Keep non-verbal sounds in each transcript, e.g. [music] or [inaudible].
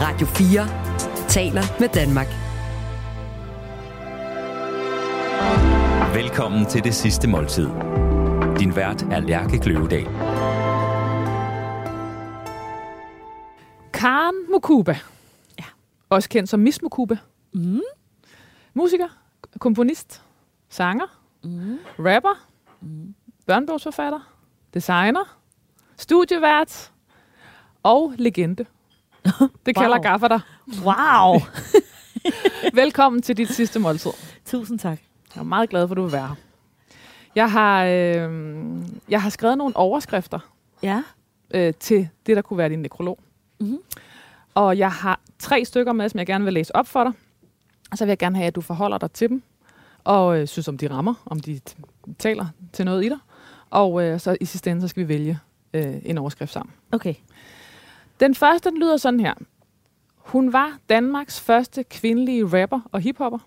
Radio 4 taler med Danmark. Velkommen til det sidste måltid. Din vært er Lærke Kløvedal. Karen Mukuba. Ja. Også kendt som Miss Mukuba. Mm. Musiker, komponist, sanger, Mm. rapper, Mm. børnebogsforfatter, designer, studievært og legende. [laughs] Det kalder Wow. Gaffer dig. Wow! [laughs] Velkommen til dit sidste måltid. Tusind tak. Jeg er meget glad for, at du vil være her. Jeg har, øh, jeg har skrevet nogle overskrifter Ja. øh, til det, der kunne være din nekrolog. Mhm. Og jeg har tre stykker med, som jeg gerne vil læse op for dig. Og så vil jeg gerne have, at du forholder dig til dem. Og øh, synes, om de rammer, om de taler til noget i dig. Og øh, så i sidste ende, så skal vi vælge øh, en overskrift sammen. Okay. Den første, den lyder sådan her. Hun var Danmarks første kvindelige rapper og hiphopper.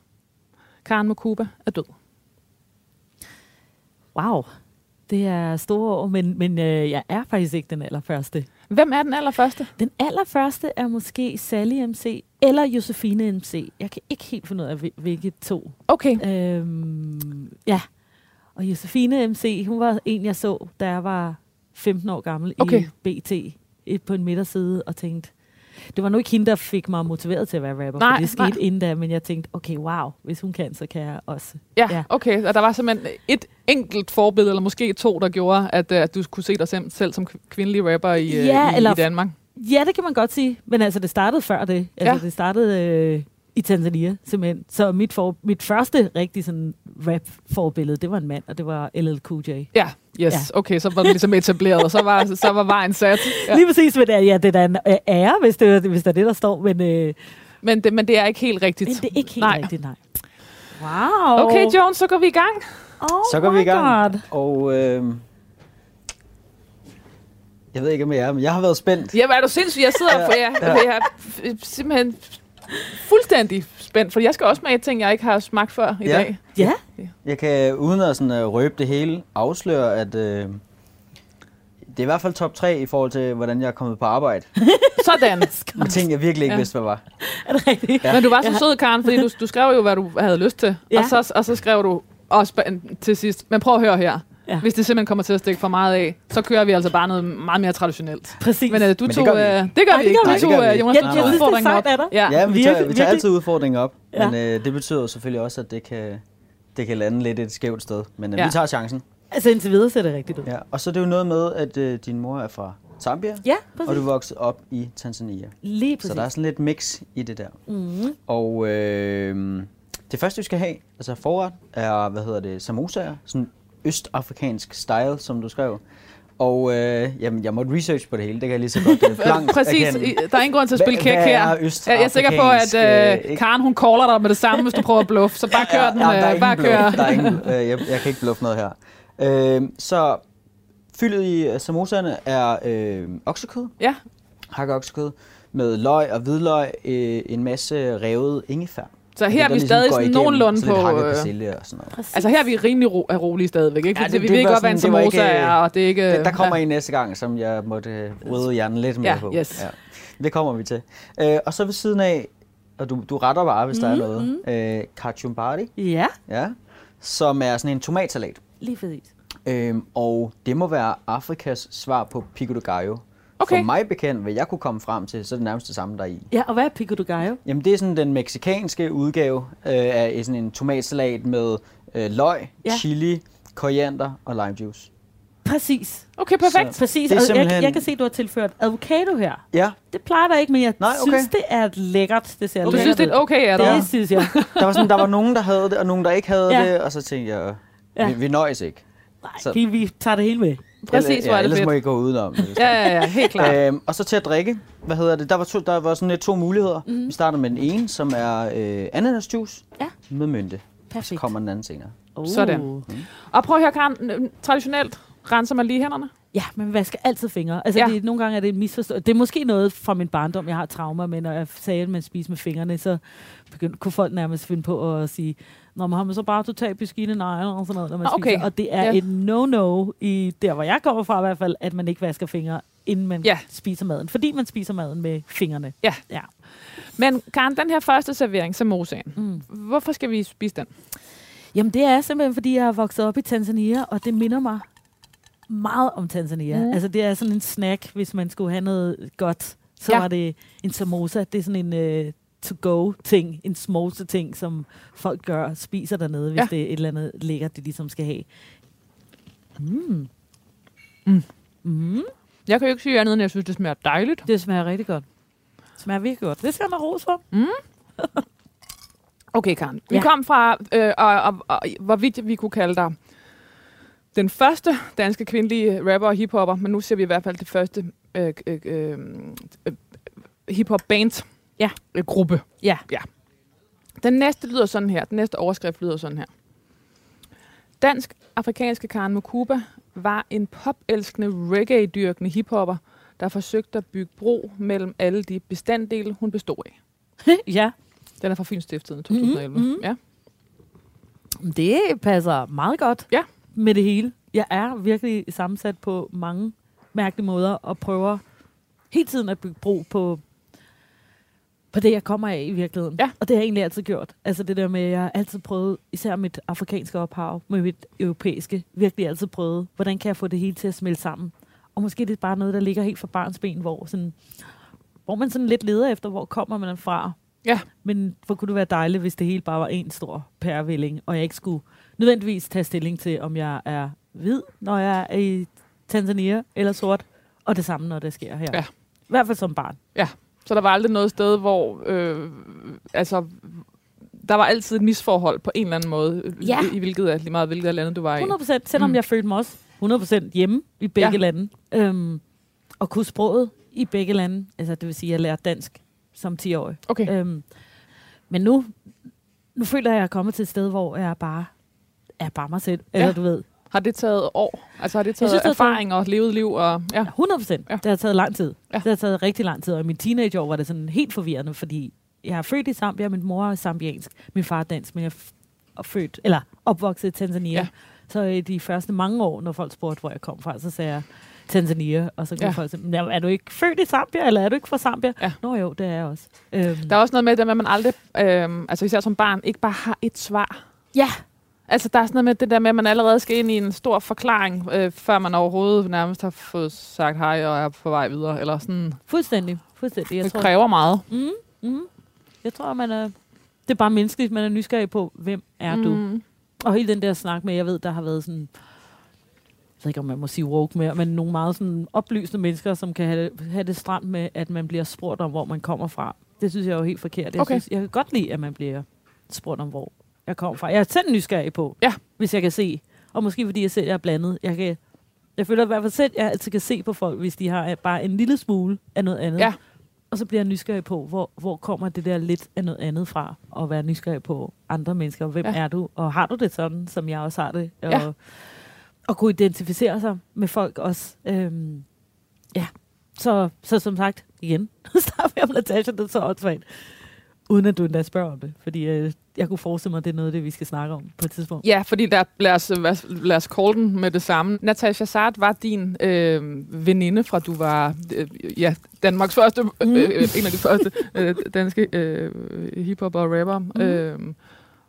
Karen Mukuba er død. Wow. Det er store ord, men, men øh, jeg er faktisk ikke den allerførste. Hvem er den allerførste? Den allerførste er måske Sally MC eller Josefine MC. Jeg kan ikke helt finde ud af, hvil- hvilke to. Okay. Øhm, ja. Og Josefine MC, hun var en, jeg så, da jeg var 15 år gammel Okay. i BT på en midterside og tænkte, det var nu ikke hende, der fik mig motiveret til at være rapper, Nej, for det skete nej. inden da, men jeg tænkte, okay, wow, hvis hun kan, så kan jeg også. Ja, Ja. okay. Og der var simpelthen et enkelt forbillede, eller måske to, der gjorde, at, øh, at du kunne se dig selv, selv som kvindelig rapper i, øh, Ja, i, eller- i Danmark. Ja, det kan man godt sige, men altså, det startede før det. Altså, Ja. det startede øh, i Tanzania, simpelthen. Så mit, for, mit første rigtig sådan rap-forbillede, det var en mand, og det var LL Cool J. Ja, yes. Ja. Ja. Okay, så var den ligesom etableret, og så var, så var vejen sat. Ja. Ja. Lige præcis, men det ja, det er da en øh, ære, hvis det, hvis det er det, der står, men, øh, Men, det, men det er ikke helt rigtigt. men det er ikke helt Nej. rigtigt, nej. Wow. Okay, Jones, så går vi i gang. Oh Så går vi i gang. God. Og øh, jeg ved ikke, om jeg er, men jeg har været spændt. Ja, er du sindssygt? Jeg sidder for jeg, jeg er f- simpelthen fuldstændig spændt, for jeg skal også med et ting, jeg ikke har smagt før i Ja. dag. Ja, Jeg kan, uden at sådan, uh, røbe det hele, afsløre, at øh, det er i hvert fald top 3 i forhold til, hvordan jeg er kommet på arbejde. [laughs] Sådan. Med ting, jeg virkelig ikke Ja. vidste, hvad var. [laughs] er det rigtigt? Ja. Men du var så sød, Karen, fordi du, du skrev jo, hvad du havde lyst til. Ja. Og, så, og så skrev du også til sidst, men prøv at høre her. Ja. Hvis det simpelthen kommer til at stikke for meget af, så kører vi altså bare noget meget mere traditionelt. Præcis. Men uh, du tog... øh, det gør Nej, vi det ikke. gør vi ikke. tog, Det gør vi øh. Jonas, Jeg- du tog er udfordringen op. Ja. Ja, vi tager, vi tager altid udfordringen op. Ja. Men øh, det betyder selvfølgelig også, at det kan, det kan lande lidt et skævt sted. Men øh, Ja. vi tager chancen. Altså indtil videre ser det rigtigt ud. Ja. Og så er det jo noget med, at øh, din mor er fra Zambia, Ja, og præcis. du voksede op i Tanzania. Lige præcis. Så der er sådan lidt mix i det der. mm. Og øh, det første, vi skal have, altså forret, er, hvad hedder det, samosaer. Sådan østafrikansk style, som du skrev. Og øh, jamen, jeg måtte research på det hele, det kan jeg lige så godt øh, [laughs] blankt Præcis. erkende. Der er ingen grund til at spille kæk her. er Jeg er sikker på, at øh, øh, Karen hun caller dig med det samme, hvis du prøver at bluffe. Så bare kør den. Ja, der er øh, bare bluff. kør. Der er ingen, øh, jeg, jeg kan ikke bluffe noget her. Øh, så fyldet i øh, samosaerne er øh, oksekød, Ja, hakket oksekød, med løg og hvidløg, øh, en masse revet ingefær. Så her Det, er vi ligesom stadig sådan igennem, nogenlunde på... øh, persille og sådan noget. Præcis. Altså her er vi rimelig ro, er rolige stadigvæk, ikke? Ja, det- vi det ved godt, hvad en det samosa ikke- er, og det er ikke... Der, der kommer ja. en næste gang, som jeg måtte øh, rydde hjernen lidt mere Ja, på. yes. Det kommer vi til. Øh, og så ved siden af, og du, du retter bare, hvis mm, der er noget, øh, kachumbari, Ja, ja, som er sådan en tomatsalat. lige præcis. Øhm, og det må være Afrikas svar på pico de gallo. Okay. For mig bekendt, hvad jeg kunne komme frem til, så er det nærmest det samme der er i. Ja, og hvad er pico de gallo? Jamen det er sådan den meksikanske udgave øh, af sådan en tomatsalat med øh, løg, Ja. chili, koriander og lime juice. Præcis. Okay, perfekt. Så- Præcis, Det er og jeg, simpelthen- jeg kan se, at du har tilført avocado her. Ja, Det plejer der ikke, men jeg Nej, okay. synes, det er lækkert. Det ser Du synes, det er okay, er Det der? synes jeg. [laughs] der var, sådan, der var nogen, der havde det, og nogen, der ikke havde Ja. det, og så tænkte jeg, ja. vi, vi nøjes ikke. Nej, Så- vi, vi tager det hele med. Præcis, hvor er det ellers fedt. må I gå udenom. [laughs] Ja, ja, ja, helt klart. Øhm, og så til at drikke, hvad hedder det? Der var, to, der var sådan lidt to muligheder. Mhm. Mm. Vi starter med den ene, som er øh, ananasjuice Ja. med mynte. Så Perfekt. kommer den anden senere. Oh. Sådan. Og prøv at høre, Karen. Traditionelt renser man lige hænderne. Ja, men man vasker altid fingre. Altså, Ja. det, nogle gange er det en misforståelse. Det er måske noget fra min barndom, jeg har traumer med, når jeg sagde, at man spiser med fingrene, så begyndte, kunne folk nærmest finde på at sige, Nå, men har man så bare totalt beskidte negler og sådan noget, når man okay. spiser. Og det er Ja. et no-no, i der hvor jeg kommer fra i hvert fald, at man ikke vasker fingre inden man Ja. spiser maden. Fordi man spiser maden med fingrene. Ja. ja. Men Karen, den her første servering, samosaen, Mm. hvorfor skal vi spise den? Jamen, det er simpelthen, fordi jeg er vokset op i Tanzania, og det minder mig meget om Tanzania. Mm. Mm. Altså, det er sådan en snack, hvis man skulle have noget godt. Så Ja. var det en samosa. Det er sådan en uh, to-go-ting, en smosa-ting, som folk gør, spiser dernede, hvis Ja. det er et eller andet lækkert, det ligesom skal have. Mm. Mm. Mm. Jeg kan jo ikke sige andet, end jeg synes, det smager dejligt. Det smager rigtig godt. Det smager virkelig godt. Det skal man have ros for. Okay, Karen. Vi Ja. kom fra, øh, og, og, og, hvorvidt vi kunne kalde dig den første danske kvindelige rapper og hiphopper, men nu ser vi i hvert fald det første øh, øh, øh, øh, hiphop-band Ja. øh, gruppe. Ja. ja. Den næste lyder sådan her. Den næste overskrift lyder sådan her. Dansk-afrikanske Karen Mukuba var en popelskende reggae-dyrkende hiphopper, der forsøgte at bygge bro mellem alle de bestanddele, hun bestod af. [laughs] ja. Den er fra Fyns Stifttiden 2011. Mhm, mhm. Ja. Det passer meget godt Ja. Med det hele. Jeg er virkelig sammensat på mange mærkelige måder og prøver hele tiden at bygge bro på, på det, jeg kommer af i virkeligheden. Ja. Og det har jeg egentlig altid gjort. Altså det der med, at jeg har altid prøvet, især mit afrikanske ophav, med mit europæiske, virkelig altid prøvet, hvordan kan jeg få det hele til at smelte sammen. Og måske det er bare noget, der ligger helt fra barns ben, hvor, sådan, hvor man sådan lidt leder efter, hvor kommer man fra. Ja. Men hvor kunne det være dejligt, hvis det hele bare var en stor pærevælling, og jeg ikke skulle nødvendigvis tage stilling til, om jeg er hvid, når jeg er i Tanzania, eller sort, og det samme, når det sker her. Ja. I hvert fald som barn. Så der var aldrig noget sted, hvor... Øh, altså, der var altid et misforhold på en eller anden måde, øh, Ja. i, i hvilket af, lige meget hvilket af landet du var i. 100 procent, selvom Mm. jeg følte mig også 100 procent hjemme i begge Ja. ja. lande. Øhm, og kunne sproget i begge lande. Altså, det vil sige, at jeg lærte dansk som 10-årig. Okay. Øhm, men nu, nu føler jeg, at jeg er kommet til et sted, hvor jeg bare er bare mig selv. Eller Ja. du ved, Har det taget år? Altså har det taget synes, det erfaring og levet liv? Og, ja. 100 procent. Ja. Det har taget lang tid. Ja. Det har taget rigtig lang tid. Og i min teenageår var det sådan helt forvirrende, fordi jeg er født i Zambia, min mor er zambiansk, min far er dansk, men jeg er født, eller opvokset i Tanzania. Ja. Så i de første mange år, når folk spurgte, hvor jeg kom fra, så sagde jeg Tanzania, og så kunne Ja. folk sige, "Men er du ikke født i Zambia, eller er du ikke fra Zambia? Ja. Nå jo, det er jeg også. Øhm, Der er også noget med det, at man aldrig, øh, altså især som barn, ikke bare har et svar. ja, Altså der er sådan noget med det der med, at man allerede skal ind i en stor forklaring, øh, før man overhovedet nærmest har fået sagt hej og er på vej videre. Eller sådan. fuldstændig. fuldstændig. Jeg Det tror, kræver meget. mm, mm, jeg tror, man er, det er bare menneskeligt, man er nysgerrig på, hvem er du? Mm. Og hele den der snak med, jeg ved, der har været sådan, jeg ved ikke, om man må sige woke mere, men nogle meget sådan oplysende mennesker, som kan have det, have det stramt med, at man bliver spurgt om, hvor man kommer fra. Det synes jeg er jo helt forkert. Jeg, Okay. synes, jeg kan godt lide, at man bliver spurgt om, hvor jeg kommer fra. Jeg er selv nysgerrig på, Ja. hvis jeg kan se. Og måske fordi jeg selv er blandet. Jeg, kan, jeg føler i hvert fald selv, at jeg altid kan se på folk, hvis de har bare en lille smule af noget andet. Ja. Og så bliver jeg nysgerrig på, hvor, hvor kommer det der lidt af noget andet fra, og være nysgerrig på andre mennesker. Hvem Ja. er du? Og har du det sådan, som jeg også har det? Og, Ja. og kunne identificere sig med folk også. Øhm, ja, så, så som sagt, igen, [laughs] starter vi om Natasha, det er så åndssvagt. Uden at du endda spørger om det. Fordi øh, jeg kunne forestille mig, at det er noget af det, vi skal snakke om på et tidspunkt. Ja, fordi der, lad, os, lad os call den med det samme. Natasha Sart var din øh, veninde fra du var øh, ja, Danmarks første, øh, Mm. øh, en af de første øh, danske øh, hiphop og rapper. Mm. Øh,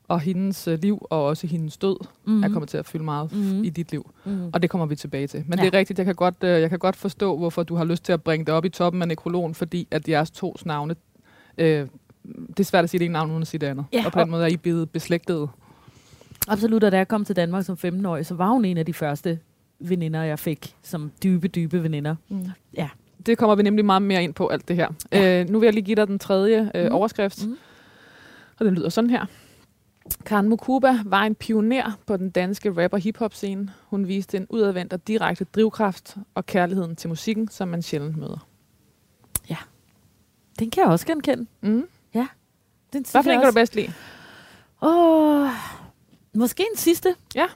og hendes øh, liv og også hendes død mm. er kommet til at fylde meget Mhm. i dit liv. Mm. Og det kommer vi tilbage til. Men Ja. det er rigtigt, jeg kan, godt, øh, jeg kan godt forstå, hvorfor du har lyst til at bringe det op i toppen af nekrologen, fordi at jeres to navne, øh, det er svært at sige det ene navn uden at sige det andet. Ja, og på den måde er I blevet beslægtede. Absolut, og da jeg kom til Danmark som 15-årig, så var hun en af de første veninder, jeg fik som dybe, dybe veninder. Mm. Ja. Det kommer vi nemlig meget mere ind på, alt det her. Ja. Øh, nu vil jeg lige give dig den tredje øh, Mhm. overskrift, Mhm. og den lyder sådan her. Karen Mukuba var en pioner på den danske rap- og hip-hop-scene. Hun viste en udadvendt og direkte drivkraft og kærligheden til musikken, som man sjældent møder. Den kan jeg også genkende. Mm. Den Hvad for en kan du bedst lide? Åh, måske en sidste. Ja. Der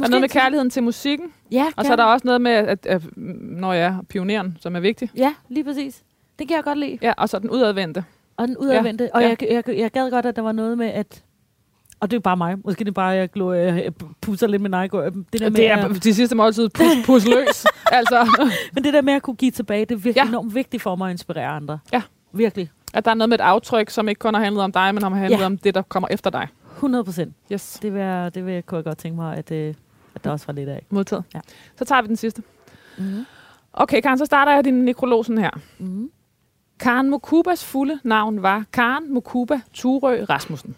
Måske er noget med kærligheden til musikken, Ja, og så er der også noget med, at, at når jeg er pioneren, som er vigtig. Ja, lige præcis. Det kan jeg godt lide. Ja, og så den udadvendte. Og den udadvendte. Ja. Og Ja. Jeg, jeg, jeg gad godt, at der var noget med, at Og det er bare mig. Måske det er bare, jeg, glor, jeg pusser lidt med nej. Det der med, Det er at- de sidste måltid pus, pus løs. [laughs] altså, men det der med at kunne give tilbage, det er virkelig ja. enormt vigtigt for mig at inspirere andre. Ja. Virkelig. At der er noget med et aftryk, som ikke kun har handlet om dig, men har handlet Ja. om det, der kommer efter dig. 100 procent. Yes, Det vil, jeg, det vil jeg, kunne jeg godt tænke mig, at, øh, at der også var lidt af. modtaget. Ja. Så tager vi den sidste. Mm-hmm. Okay, Karen, så starter jeg din nekrolog sådan her. Mm-hmm. Karen Mokubas fulde navn var Karen Mokuba Turø Rasmussen.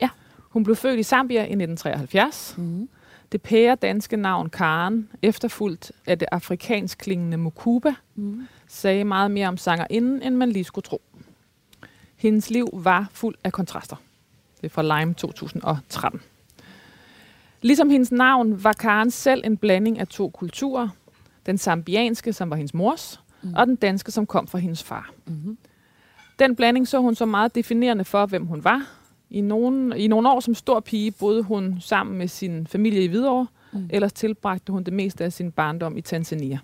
Ja. Hun blev født i Zambia i 1973. Mm-hmm. Det pære danske navn Karen, efterfulgt af det afrikansk klingende Mokuba, Mm-hmm. sagde meget mere om sangerinden, end man lige skulle tro. Hendes liv var fuld af kontraster. Det er fra Lime 2013. Ligesom hendes navn var Karen selv en blanding af to kulturer. Den zambianske, som var hendes mors, Mm. og den danske, som kom fra hendes far. Mm-hmm. Den blanding så hun så meget definerende for, hvem hun var. I nogle, I nogle år som stor pige boede hun sammen med sin familie i Hvidovre, Mm. ellers tilbragte hun det meste af sin barndom i Tanzania.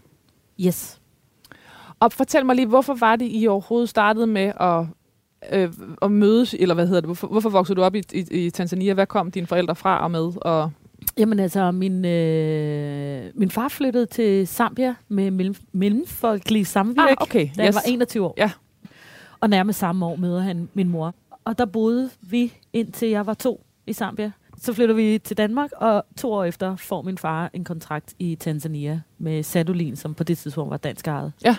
Yes. Og fortæl mig lige, hvorfor var det, I overhovedet startede med at, øh, at mødes, eller hvad hedder det? Hvorfor, hvorfor voksede du op i, i, i Tanzania? Hvad kom dine forældre fra og med? Og, Jamen altså, min, øh, min far flyttede til Zambia med mellem, mellemfolkelig samvirke, ah, okay, da jeg var 21 år. Ja. Og nærmest samme år møder han min mor. Og der boede vi indtil jeg var to i Zambia. Så flytter vi til Danmark, og to år efter får min far en kontrakt i Tanzania med Sadolin, som på det tidspunkt var dansk ejet. Ja.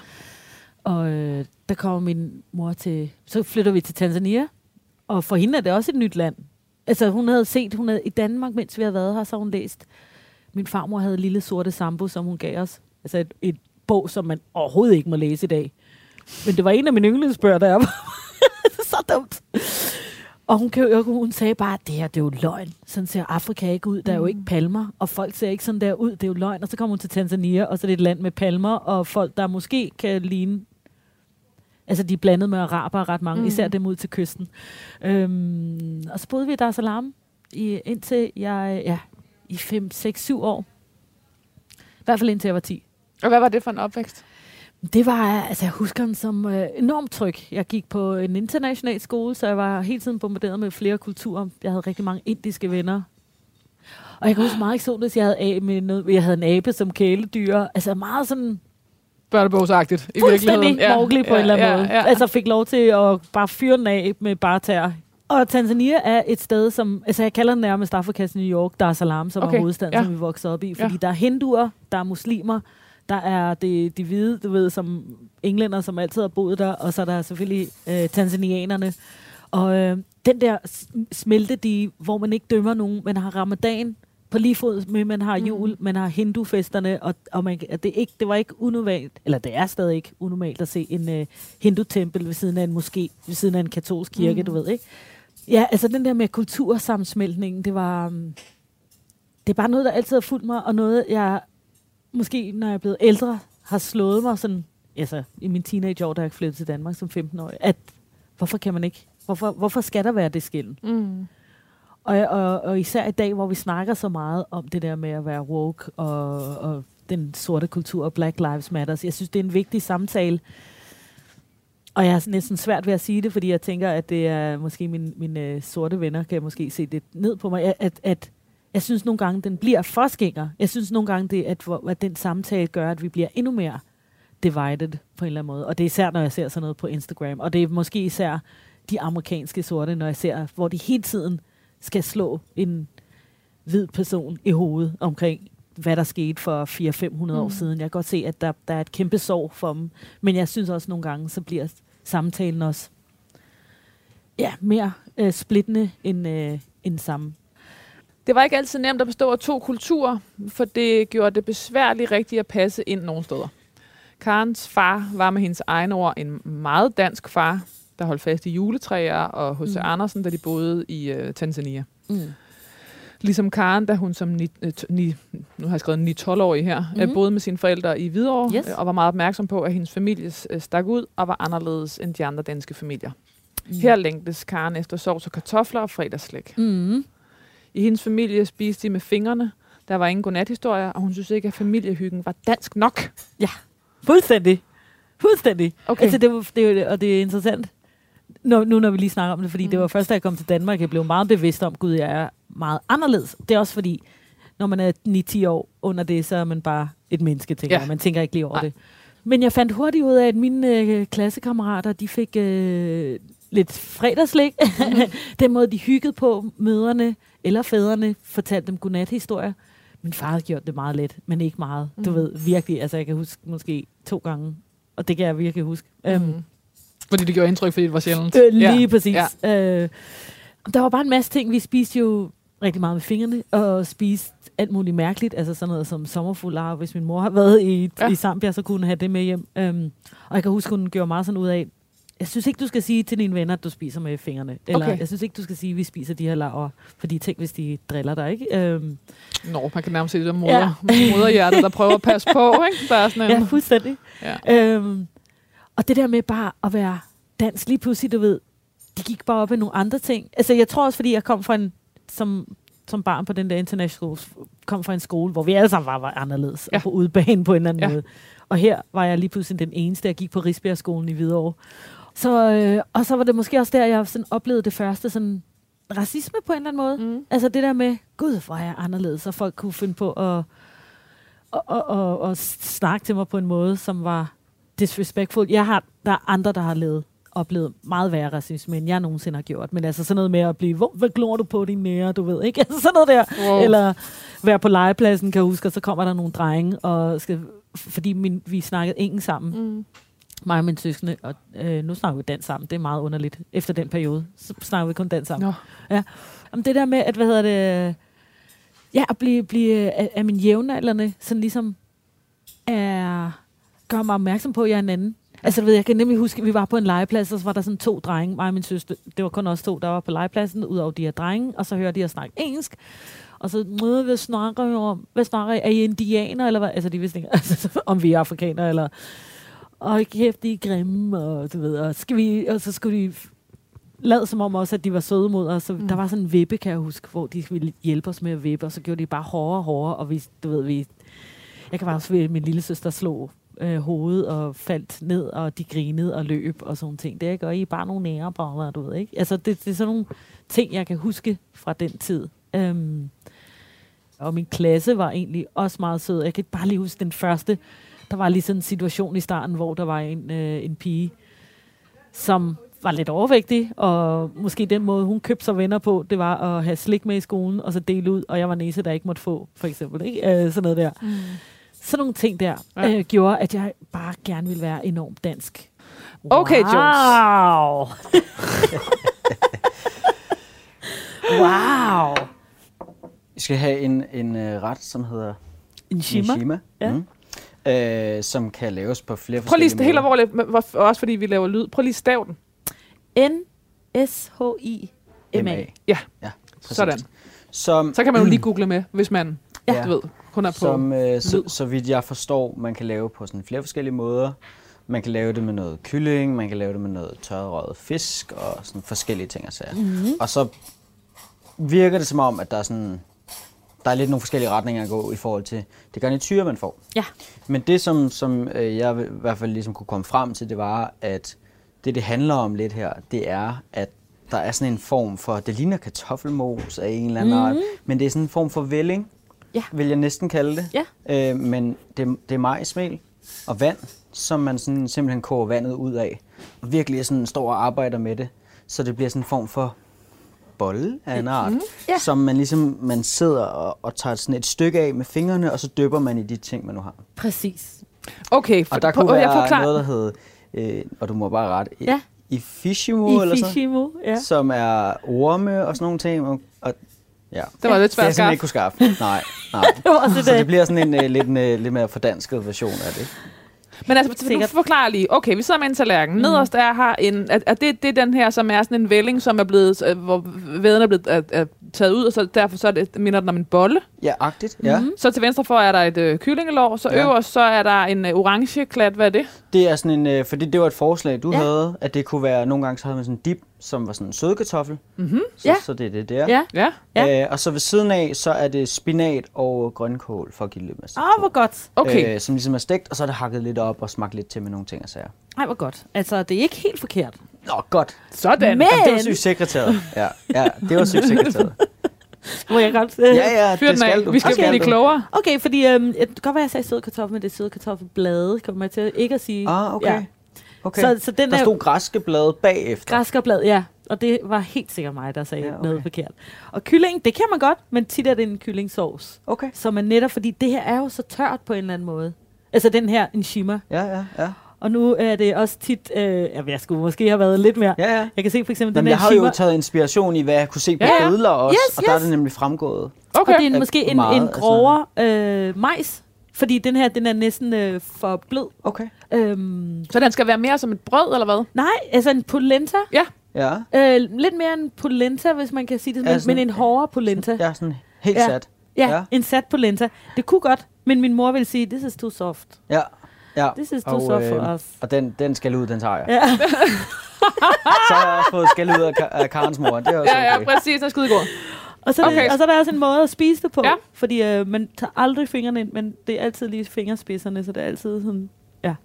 Og øh, der kommer min mor til... Så flytter vi til Tanzania, og for hende er det også et nyt land. Altså hun havde set, hun havde i Danmark, mens vi havde været her, så hun læst. Min farmor havde Lille Sorte Sambo, som hun gav os. Altså et, et bog, som man overhovedet ikke må læse i dag. Men det var en af mine yndlingsbøger, der jeg var. [laughs] så dumt. Og hun, kan, jo- hun sagde bare, det her det er jo løgn. Sådan ser Afrika ikke ud. Der er jo ikke palmer, og folk ser ikke sådan der ud. Det er jo løgn. Og så kommer hun til Tanzania, og så er det et land med palmer, og folk, der måske kan ligne... Altså, de er blandet med araber ret mange, Mm. især dem ud til kysten. Øhm, og så boede vi i Dar es Salaam i, indtil jeg, ja, i 5, 6, 7 år. I hvert fald indtil jeg var 10. og hvad var det for en opvækst? Det var, altså jeg husker den som øh, enormt tryg. Jeg gik på en international skole, så jeg var hele tiden bombarderet med flere kulturer. Jeg havde rigtig mange indiske venner. Og jeg kan huske meget eksotisk, jeg havde, a- med noget, jeg havde en abe som kæledyr. Altså meget sådan Børnebogsagtigt, i fuldstændig virkeligheden. ja, Mowgli på ja, en eller anden ja, måde. Ja. Altså fik lov til at bare fyre den af med bare tær. Og Tanzania er et sted, som... Altså jeg kalder den nærmest Afrikas New York, Dar es Salaam, som Okay, er hovedstaden, ja. som vi voksede op i. Fordi Ja. der er hinduer, der er muslimer, der er det, de hvide, du ved, som englænder, som altid har boet der, og så er der selvfølgelig øh, tanzanianerne. Og øh, den der s- smeltedige, hvor man ikke dømmer nogen, man har ramadan på lige fod med, man har jul, mm. man har hindufesterne, og, og man, det, ikke, det var ikke unormalt, eller det er stadig ikke unormalt at se en øh, hindutempel ved siden af en moské, ved siden af en katolsk kirke, Mm. mm. du ved, ikke? Ja, altså den der med kultursammensmeltningen, det var... um, Det er bare noget, der altid har fulgt mig, og noget, jeg måske, når jeg er blevet ældre, har slået mig sådan, altså i min teenageår, da jeg flyttede til Danmark som 15-årig, at hvorfor kan man ikke, hvorfor, hvorfor skal der være det skillen? Mm. Og, og, og især i dag, hvor vi snakker så meget om det der med at være woke og, og den sorte kultur og Black Lives Matter. Jeg synes, det er en vigtig samtale. Og jeg er næsten svært ved at sige det, fordi jeg tænker, at det er måske mine, mine sorte venner kan måske se det ned på mig. At, at, jeg synes nogle gange, den bliver forskænger. Jeg synes nogle gange, det, at, at den samtale gør, at vi bliver endnu mere divided på en eller anden måde. Og det er især, når jeg ser sådan noget på Instagram. Og det er måske især de amerikanske sorte, når jeg ser, hvor de hele tiden skal slå en hvid person i hovedet omkring, hvad der skete for 400-500 mm. år siden. Jeg kan godt se, at der, der er et kæmpe sorg for dem. Men jeg synes også nogle gange, så bliver samtalen også ja, mere øh, splittende end, øh, end sammen. Det var ikke altid nemt at bestå af to kulturer, for det gjorde det besværligt rigtigt at passe ind nogle steder. Karens far var med hendes egne ord en meget dansk far, der holdt fast i juletræer, og H.C. Mm. Mm. Andersen, da de boede i uh, Tanzania. Mm. Ligesom Karen, da hun som ni, øh, ni, nu har jeg skrevet 9-12-årig her, mm-hmm. boede med sine forældre i Hvidovre, Yes. øh, og var meget opmærksom på, at hendes familie øh, stak ud og var anderledes end de andre danske familier. Mm. Her længtes Karen efter sovs og kartofler og fredagsslæg. Mm. I hendes familie spiste de med fingrene. Der var ingen godnathistorier, og hun synes ikke, at familiehyggen var dansk nok. Fuldstændig. Fuldstændig. Okay. Altså, det, det, og det er interessant. Nu, nu når vi lige snakker om det, fordi mm. det var først, da jeg kom til Danmark, jeg blev meget bevidst om, gud, jeg er meget anderledes. Det er også fordi, når man er 9-10 år under det, så er man bare et menneske, tænker Ja. Man tænker ikke lige over Nej. det. Men jeg fandt hurtigt ud af, at mine øh, klassekammerater, de fik øh, lidt fredagslæg. Mm. [laughs] Den måde, de hyggede på, møderne eller fædrene, fortalte dem godnat-historier. Min far havde gjort det meget let, men ikke meget. Du Mm. ved, virkelig, altså jeg kan huske måske to gange, og det kan jeg virkelig huske. Mm. Fordi det gjorde indtryk, fordi det var sjældent. Øh, lige Ja. præcis. Ja. Øh, der var bare en masse ting. Vi spiste jo rigtig meget med fingrene, og spiste alt muligt mærkeligt. Altså sådan noget som sommerfuld Hvis min mor har været i, Ja. i Zambia, så kunne hun have det med hjem. Um, og jeg kan huske, hun gjorde meget sådan ud af, jeg synes ikke, du skal sige til dine venner, at du spiser med fingrene. Eller Okay. jeg synes ikke, du skal sige, at vi spiser de her laver. Fordi tænk, hvis de driller dig, ikke? Um, Nå, man kan nærmest se det der moder, ja. moderhjertet, der prøver at passe på. Ikke? Der er sådan [laughs] en, ja, fuldstændig. ja. Um, og det der med bare at være dansk, lige pludselig, du ved, de gik bare op i nogle andre ting. Altså, jeg tror også, fordi jeg kom fra en, som, som barn på den der international kom fra en skole, hvor vi alle sammen var, var anderledes, Ja. og på udebane på en eller anden Ja. måde. Og her var jeg lige pludselig den eneste, jeg gik på Risbjergskolen i Hvidovre. Så, øh, og så var det måske også der, jeg sådan oplevede det første sådan racisme på en eller anden måde. Mm. Altså det der med, gud, hvor er jeg anderledes, og folk kunne finde på at, at, at, at, at snakke til mig på en måde, som var disrespectful. Jeg har, der er andre, der har levet, oplevet meget værre racisme, end jeg nogensinde har gjort. Men altså sådan noget med at blive, hvor, hvad glor du på din nære, du ved, ikke? [laughs] Altså sådan noget der. Wow. Eller være på legepladsen, kan jeg huske, og så kommer der nogle drenge, og skal, fordi min, vi snakkede engelsk sammen, Mm. mig og min søskende, og øh, nu snakker vi dansk sammen. Det er meget underligt. Efter den periode, så snakker vi kun dansk sammen. Nå. Om det der med, at, hvad hedder det, ja, at blive, blive af, af min jævnaldrende, sådan ligesom er, gør mig opmærksom på, at jeg er en anden. Altså, du ved, jeg kan nemlig huske, at vi var på en legeplads, og så var der sådan to drenge, mig og min søster. Det var kun os to, der var på legepladsen, ud over de her drenge, og så hørte de at snakke engelsk. Og så, "Møde, hvad snakker I om? Hvad snakker I? Er I indianer, eller hvad? Altså, de vidste ikke, [laughs] altså, om vi er afrikanere, eller... Og kæft, de er grimme, og du ved, og, skal vi, og så skulle de lad som om også, at de var søde mod os. Så Mm. Der var sådan en vippe, kan jeg huske, hvor de ville hjælpe os med at vippe, og så gjorde de bare hårdere og hårdere, og vi, du ved, vi... Jeg kan bare også at min lille søster slog øh, hovedet og faldt ned, og de grinede og løb og sådan ting. Det gør I er bare nogle nærebrædder, du ved ikke? Altså, det, det er sådan nogle ting, jeg kan huske fra den tid. Øhm, og min klasse var egentlig også meget sød. Jeg kan bare lige huske den første. Der var lige sådan en situation i starten, hvor der var en, øh, en pige, som var lidt overvægtig, og måske den måde, hun købte sig venner på, det var at have slik med i skolen, og så dele ud, og jeg var næse, der ikke måtte få, for eksempel. Ikke? Øh, sådan noget der. Mm. Sådan nogle ting der, Ja. øh, gjorde, at jeg bare gerne ville være enormt dansk. Okay, wow. [laughs] wow. Vi skal have en, en uh, ret, som hedder En. Nishima, Ja. mm. øh, som kan laves på flere Prøv lige forskellige helt alvorligt, også fordi vi laver lyd. Prøv lige stav den. N-S-H-I-M-A. Ja, Ja, præcis. sådan. Som, Så kan man jo lige [clears throat] google med, hvis man, Ja. du ved, kun er på. som øh, så, så vidt jeg forstår, man kan lave på sådan flere forskellige måder. Man kan lave det med noget kylling, man kan lave det med noget tørrøjet fisk og sådan forskellige ting og sager. Mm-hmm. Og så virker det som om, at der er sådan der er lidt nogle forskellige retninger at gå i forhold til det garnityr, man får. Ja. Men det, som, som øh, jeg i hvert fald ligesom kunne komme frem til, det var, at det, det handler om lidt her, det er, at der er sådan en form for, det ligner kartoffelmos af en eller anden Mhm. art, men det er sådan en form for velling, Ja. vil jeg næsten kalde det. Ja. Øh, men det, det er majsmel og vand, som man sådan simpelthen koger vandet ud af. Og virkelig sådan står og arbejder med det. Så det bliver sådan en form for bolle af en art, Mhm. Ja. som man ligesom man sidder og, og tager sådan et stykke af med fingrene, og så dypper man i de ting, man nu har. Præcis. Okay, for, Og der på- kunne jeg være forklarer- noget, der hed, øh, og du må bare rette, Ja. i fishimo eller I sådan, Fishimo, ja. som er orme og sådan nogle ting. Og, og ja. Det var lidt Det svært at skaffe. ikke kunne skaffe. Nej, nej. [laughs] Det var også Så det. det bliver sådan en uh, lidt, en, uh, lidt mere fordansket version af det. Men altså, du Sikkert. forklarer lige. Okay, vi sidder med en tallerken. Mm. Nederst er her en... Er, er det, det er den her, som er sådan en vælling, som er blevet... Øh, hvor væden er blevet er, er taget ud, og så derfor så er det, minder den om en bolle. Ja, agtigt. Ja. Mhm. Så til venstre for er der et øh, kyllingelår, så ja. øverst så er der en øh, orange klat. Hvad er det? Det er sådan en, uh, fordi det var et forslag, du Ja. havde, at det kunne være, nogle gange så havde man sådan en dip, som var sådan en sødkartoffel. Mm-hmm. Så, Ja. så det er det der. Ja. Ja. Ja. Øh, og så ved siden af, så er det spinat og grønkål, for at give det lidt masse. Ah, hvor godt. Okay. Øh, som ligesom er stegt, og så er det hakket lidt op og smagt lidt til med nogle ting og sager. Ej, hvor godt. Altså, det er ikke helt forkert. Nå, godt. Sådan. Men- Jamen, det var succeskriteriet. Ja, ja, det var [laughs] succeskriteriet. Må jeg godt? Ja, ja, Fyr det skal af. du. Vi skal Det blive du. klogere. Okay, fordi øhm, det kan godt være, at jeg sagde søde kartoffel, men det er søde kartoffelblade. Kommer jeg til ikke at sige. Ah, okay. Ja. okay. Så, så den der er stod græske blade bagefter. græskerblad, ja. Og det var helt sikkert mig, der sagde Ja, okay. okay. noget forkert. Og kylling, det kan man godt, men tit er det en kyllingsovs. Okay. Som er netop, fordi det her er jo så tørt på en eller anden måde. Altså den her enzymer. Ja, ja, ja. Og nu er det også tit, øh, jeg skulle måske have været lidt mere. Ja, ja. Jeg kan se for eksempel Jamen, den jeg her har jo enzymer. taget inspiration i, hvad jeg kunne se på Ja, ja. billeder også, Yes, og der er yes. det nemlig fremgået. Okay. Og det er måske en, meget, en altså. grovere øh, majs. Fordi den her, den er næsten øh, for blød. Okay. Øhm, Så den skal være mere som et brød, eller hvad? nej, altså en polenta. Ja. Øh, lidt mere en polenta, hvis man kan sige det, Ja, men, sådan- men en hårdere polenta. Jeg er sådan helt Ja. sat. Ja, Ja. ja, en sat polenta. Det kunne godt, men min mor ville sige, this is too soft. Ja. Ja. This is too Og, soft for øh, us. Og den, den skal ud, den tager jeg. Ja. [laughs] Så har jeg også fået skæld ud af, af Karens mor. Det er også Ja, ja, okay. præcis. Den er skide god. Og, så er Okay. det, og så er der også en måde at spise det på, Ja. fordi øh, man tager aldrig fingrene ind, men det er altid lige fingerspidserne, så det er altid sådan, ja.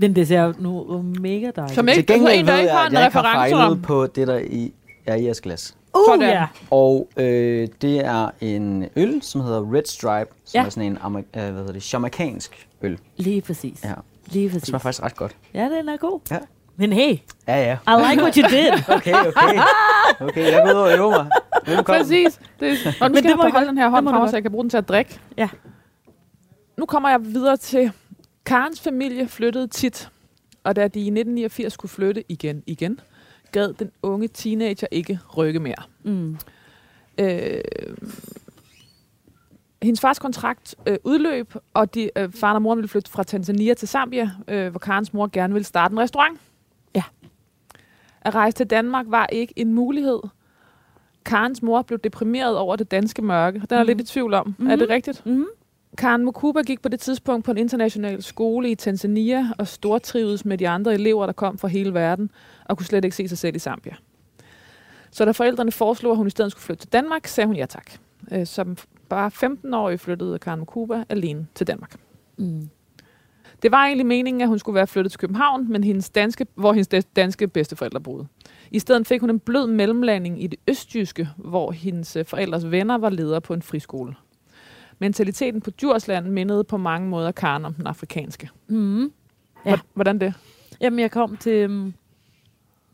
Den det ser nu mega dejligt. Som ikke- Til gengæld for en, der ved jeg, har at jeg ikke har fejlet om- på det, der i, er i jeres glas. Uh, Sådan. ja. Og øh, det er en øl, som hedder Red Stripe, som Ja. er sådan en amer- øh, hvad hedder det, jamaikansk øl. Lige præcis. Ja. Lige Det præcis. smager faktisk ret godt. Ja, den er god. Ja. Men hey, Ja, ja. I like what you did. [laughs] Okay, okay. Okay, jeg går ud og øver mig. Velkommen. Præcis. Det, [laughs] og nu Men skal det jeg må du godt. den her Det hånd fra mig, så jeg kan bruge den til at drikke. Ja. Nu kommer jeg videre til, Karens familie flyttede tit, og da de i 1989 skulle flytte igen, igen, gad den unge teenager ikke rykke mere. Mm. Øh, hendes fars kontrakt øh, udløb, og de, øh, faren og moren ville flytte fra Tanzania til Zambia, øh, hvor Karens mor gerne ville starte en restaurant. Ja. At rejse til Danmark var ikke en mulighed. Karens mor blev deprimeret over det danske mørke. Den er Mhm. lidt i tvivl om. Mhm. Er det rigtigt? Mm. Karen Mukuba gik på det tidspunkt på en international skole i Tanzania og stortrivedes med de andre elever, der kom fra hele verden, og kunne slet ikke se sig selv i Zambia. Så da forældrene foreslog, at hun i stedet skulle flytte til Danmark, sagde hun ja tak. Øh, Som bare 15-årig flyttede Karen Mukuba alene til Danmark. Mm. Det var egentlig meningen, at hun skulle være flyttet til København, men hendes danske, hvor hendes des- danske bedsteforældre boede. I stedet fik hun en blød mellemlanding i det østjyske, hvor hendes øh, forældres venner var ledere på en friskole. Mentaliteten på Djursland mindede på mange måder Karen om den afrikanske. Mm. Ja. Hvordan det? Jamen, jeg kom til... Um,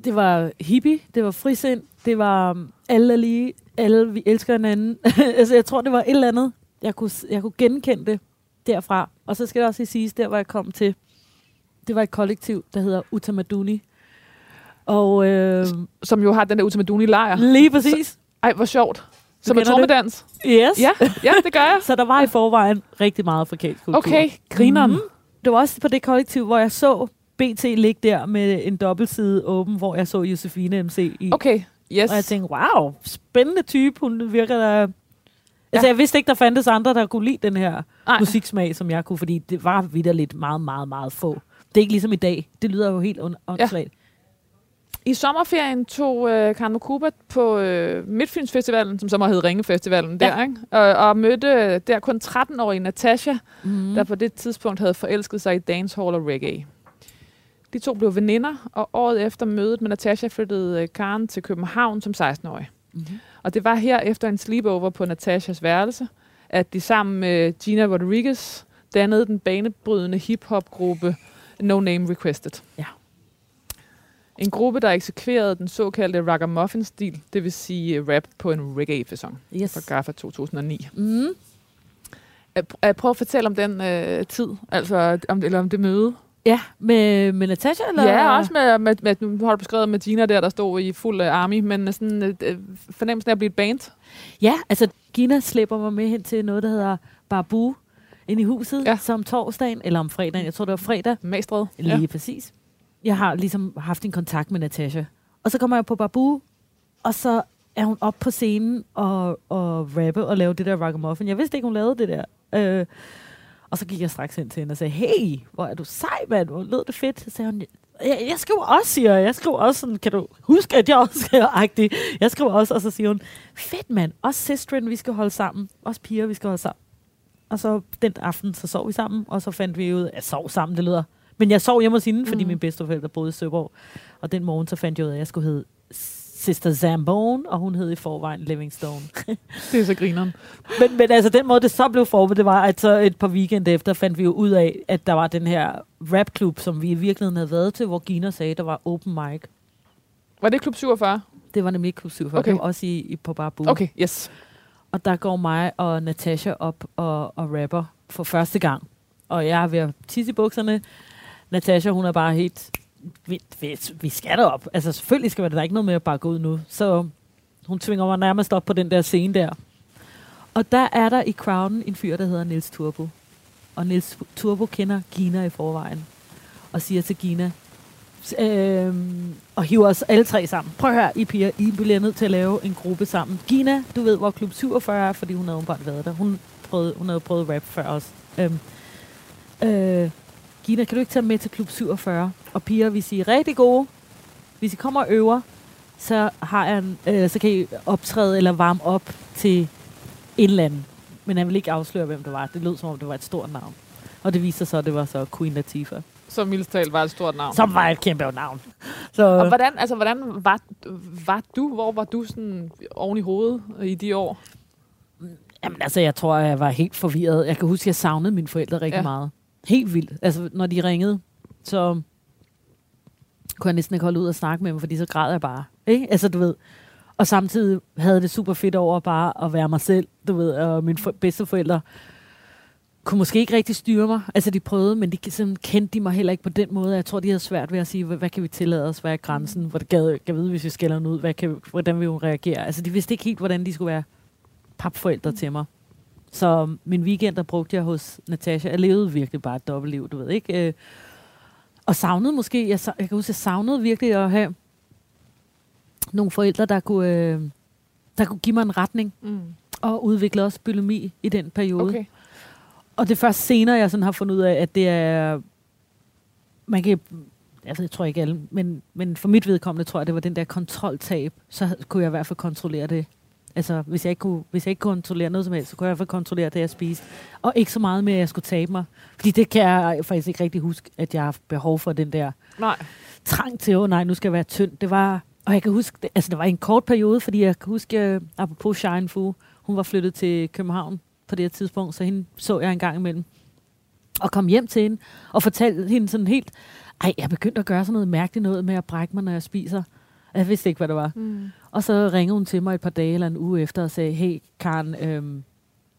det var hippie, det var frisind, det var um, alle lige, alle vi elsker hinanden. [laughs] altså, jeg tror, det var et eller andet, jeg kunne, jeg kunne genkende det derfra. Og så skal det også lige siges, der hvor jeg kom til, det var et kollektiv, der hedder Utamaduni. Og øh, Som jo har den der Utamaduni-lejr. lige præcis. Ej, hvor sjovt. Som er trommedans. Yes. Ja, ja, det gør jeg. [laughs] Så der var i forvejen rigtig meget afrikansk kultur. Okay, grineren. Mhm. Det var også på det kollektiv, hvor jeg så BT ligge der med en dobbeltside åben, hvor jeg så Josefine MC i. Okay, yes. Og jeg tænkte, wow, spændende type. Hun virker da... Altså, Ja. jeg vidste ikke, der fandtes andre, der kunne lide den her Nej. musiksmag, som jeg kunne, fordi det var vidderligt meget, meget, meget få. Det er ikke ligesom i dag. Det lyder jo helt åndssvagt. I sommerferien tog øh, Karen Mukuba på øh, Midtfynsfestivalen, som så må hedde Ringefestivalen Ja. der, ikke? Og, og mødte øh, der kun 13-årige Natasha, Mm. mm. der på det tidspunkt havde forelsket sig i dancehall og reggae. De to blev veninder, og året efter mødet med Natasha flyttede øh, Karen til København som 16-årig. Mm-hmm. Og det var her efter en sleepover på Natashas værelse, at de sammen med Gina Rodriguez dannede den banebrydende hip-hop-gruppe No Name Requested. Ja. En gruppe, der eksekverede den såkaldte ragamuffin-stil, det vil sige øh, rap på en reggae-fasong Yes. fra Gaffa 2009. Mm. Prøver at fortælle om den øh, tid, altså om, eller om det møde. Ja, med, med Natasha? Eller? Ja, også med, med, med, nu har du beskrevet med Gina der, der stod i fuld uh, army, men sådan øh, øh, fornemmelsen af at blive et band. Ja, altså Gina slæber mig med hen til noget, der hedder Babu inde i huset, Ja. som torsdagen, eller om fredagen, jeg tror det var fredag, Magstred. lige ja. præcis. Jeg har ligesom haft en kontakt med Natasha. Og så kommer jeg på Babu, og så er hun op på scenen og, og rappe og lave det der ragamuffin. Jeg vidste ikke, hun lavede det der. Øh, og så gik jeg straks ind til hende og sagde, hey, hvor er du sej, mand. Hvor lød det fedt. Så sagde hun, jeg, jeg skriver også, siger jeg. Jeg skriver også sådan, kan du huske, at jeg også skriver agtig. Jeg skriver også, og så siger hun, fedt mand, også sisteren, vi skal holde sammen. Også piger, vi skal holde sammen. Og så den aften, så sov vi sammen, og så fandt vi ud, af, at sov sammen, det lyder. Men jeg sov hjemme hos hende, fordi Mm. mine bedsteforældre boede i Søborg. Og den morgen, så fandt jeg ud af, at jeg skulle hedde Sister Zambone, og hun hed i forvejen Livingstone. [laughs] Det er så grineren. men, men altså, den måde, det så blev formet, det var, at så et par weekend efter fandt vi jo ud af, at der var den her rapklub, som vi i virkeligheden havde været til, hvor Gina sagde, der var open mic. Var det klub 47? Det var nemlig klub 47, Okay. det var også i, i på Barbu. Okay, yes. Og der går mig og Natasha op og, og rapper for første gang. Og jeg er ved at tisse i bukserne. Natasha, hun er bare helt... Vi, vi, vi skal derop. Altså selvfølgelig skal der ikke noget med at bare gå ud nu. Så hun tvinger mig nærmest op på den der scene der. Og der er der i crowden en fyr, der hedder Nils Turbo. Og Nils Turbo kender Gina i forvejen. Og siger til Gina, øhm, og hiver os alle tre sammen. Prøv her, I piger, I bliver nødt til at lave en gruppe sammen. Gina, du ved, hvor Klub 47 er, fordi hun havde åbenbart været der. Hun, prøvede, hun havde prøvet rap før os. Øhm, øh, Gina, kan du ikke tage med til Klub 47? Og piger, hvis I er rigtig gode, hvis I kommer og øver, så, har en, øh, så kan I optræde eller varme op til en eller anden. Men jeg vil ikke afsløre, hvem det var. Det lød som om, det var et stort navn. Og det viste sig så, at det var så Queen Latifah. Som mildest talt var et stort navn. Som var et kæmpe navn. Så, Og hvordan, altså, hvordan var, var du? Hvor var du sådan oven i hovedet i de år? Jamen altså, jeg tror, jeg var helt forvirret. Jeg kan huske, jeg savnede mine forældre rigtig ja. meget. Helt vildt. Altså, når de ringede, så kunne jeg næsten ikke holde ud og snakke med dem, fordi så græd jeg bare. Ikke? Altså, du ved. Og samtidig havde det super fedt over bare at være mig selv, du ved, og mine for- bedsteforældre kunne måske ikke rigtig styre mig. Altså, de prøvede, men de sådan, kendte de mig heller ikke på den måde. Jeg tror, de havde svært ved at sige, hvad, hvad kan vi tillade os? Hvad er grænsen? Hvor det gad, kan vide, hvis vi skælder ud? Hvad kan, hvordan vil hun reagere? Altså, de vidste ikke helt, hvordan de skulle være papforældre til mig. Så min weekend, der brugte jeg hos Natasha. Jeg levede virkelig bare et dobbeltliv, du ved ikke? Øh, Og savnede måske, jeg, jeg kan huske, jeg savnede virkelig at have nogle forældre, der kunne, øh, der kunne give mig en retning, Mm. og udvikle også bulimi i den periode. Okay. Og det er først senere, jeg sådan har fundet ud af, at det er... Man kan... Ved, jeg tror ikke alle, men, men for mit vedkommende tror jeg, det var den der kontroltab. Så kunne jeg i hvert fald kontrollere det. Altså, hvis jeg ikke kunne, hvis jeg ikke kunne kontrollere noget som helst, så kunne jeg i hvert fald kontrollere det, jeg spiste. Og ikke så meget med, at jeg skulle tabe mig. Fordi det kan jeg faktisk ikke rigtig huske, at jeg har haft behov for den der Nej. trang til, åh nej, nu skal jeg være tynd. Det var, og jeg kan huske, det, altså det var en kort periode, fordi jeg kan huske, uh, apropos Shine Fu, hun var flyttet til København på det her tidspunkt, så hende så jeg en gang imellem. Og kom hjem til hende og fortalte hende sådan helt, ej, jeg begyndte at gøre sådan noget mærkeligt noget med at brække mig, når jeg spiser. Jeg vidste ikke, hvad det var. Mm. Og så ringede hun til mig et par dage eller en uge efter og sagde, hey Karen, øhm,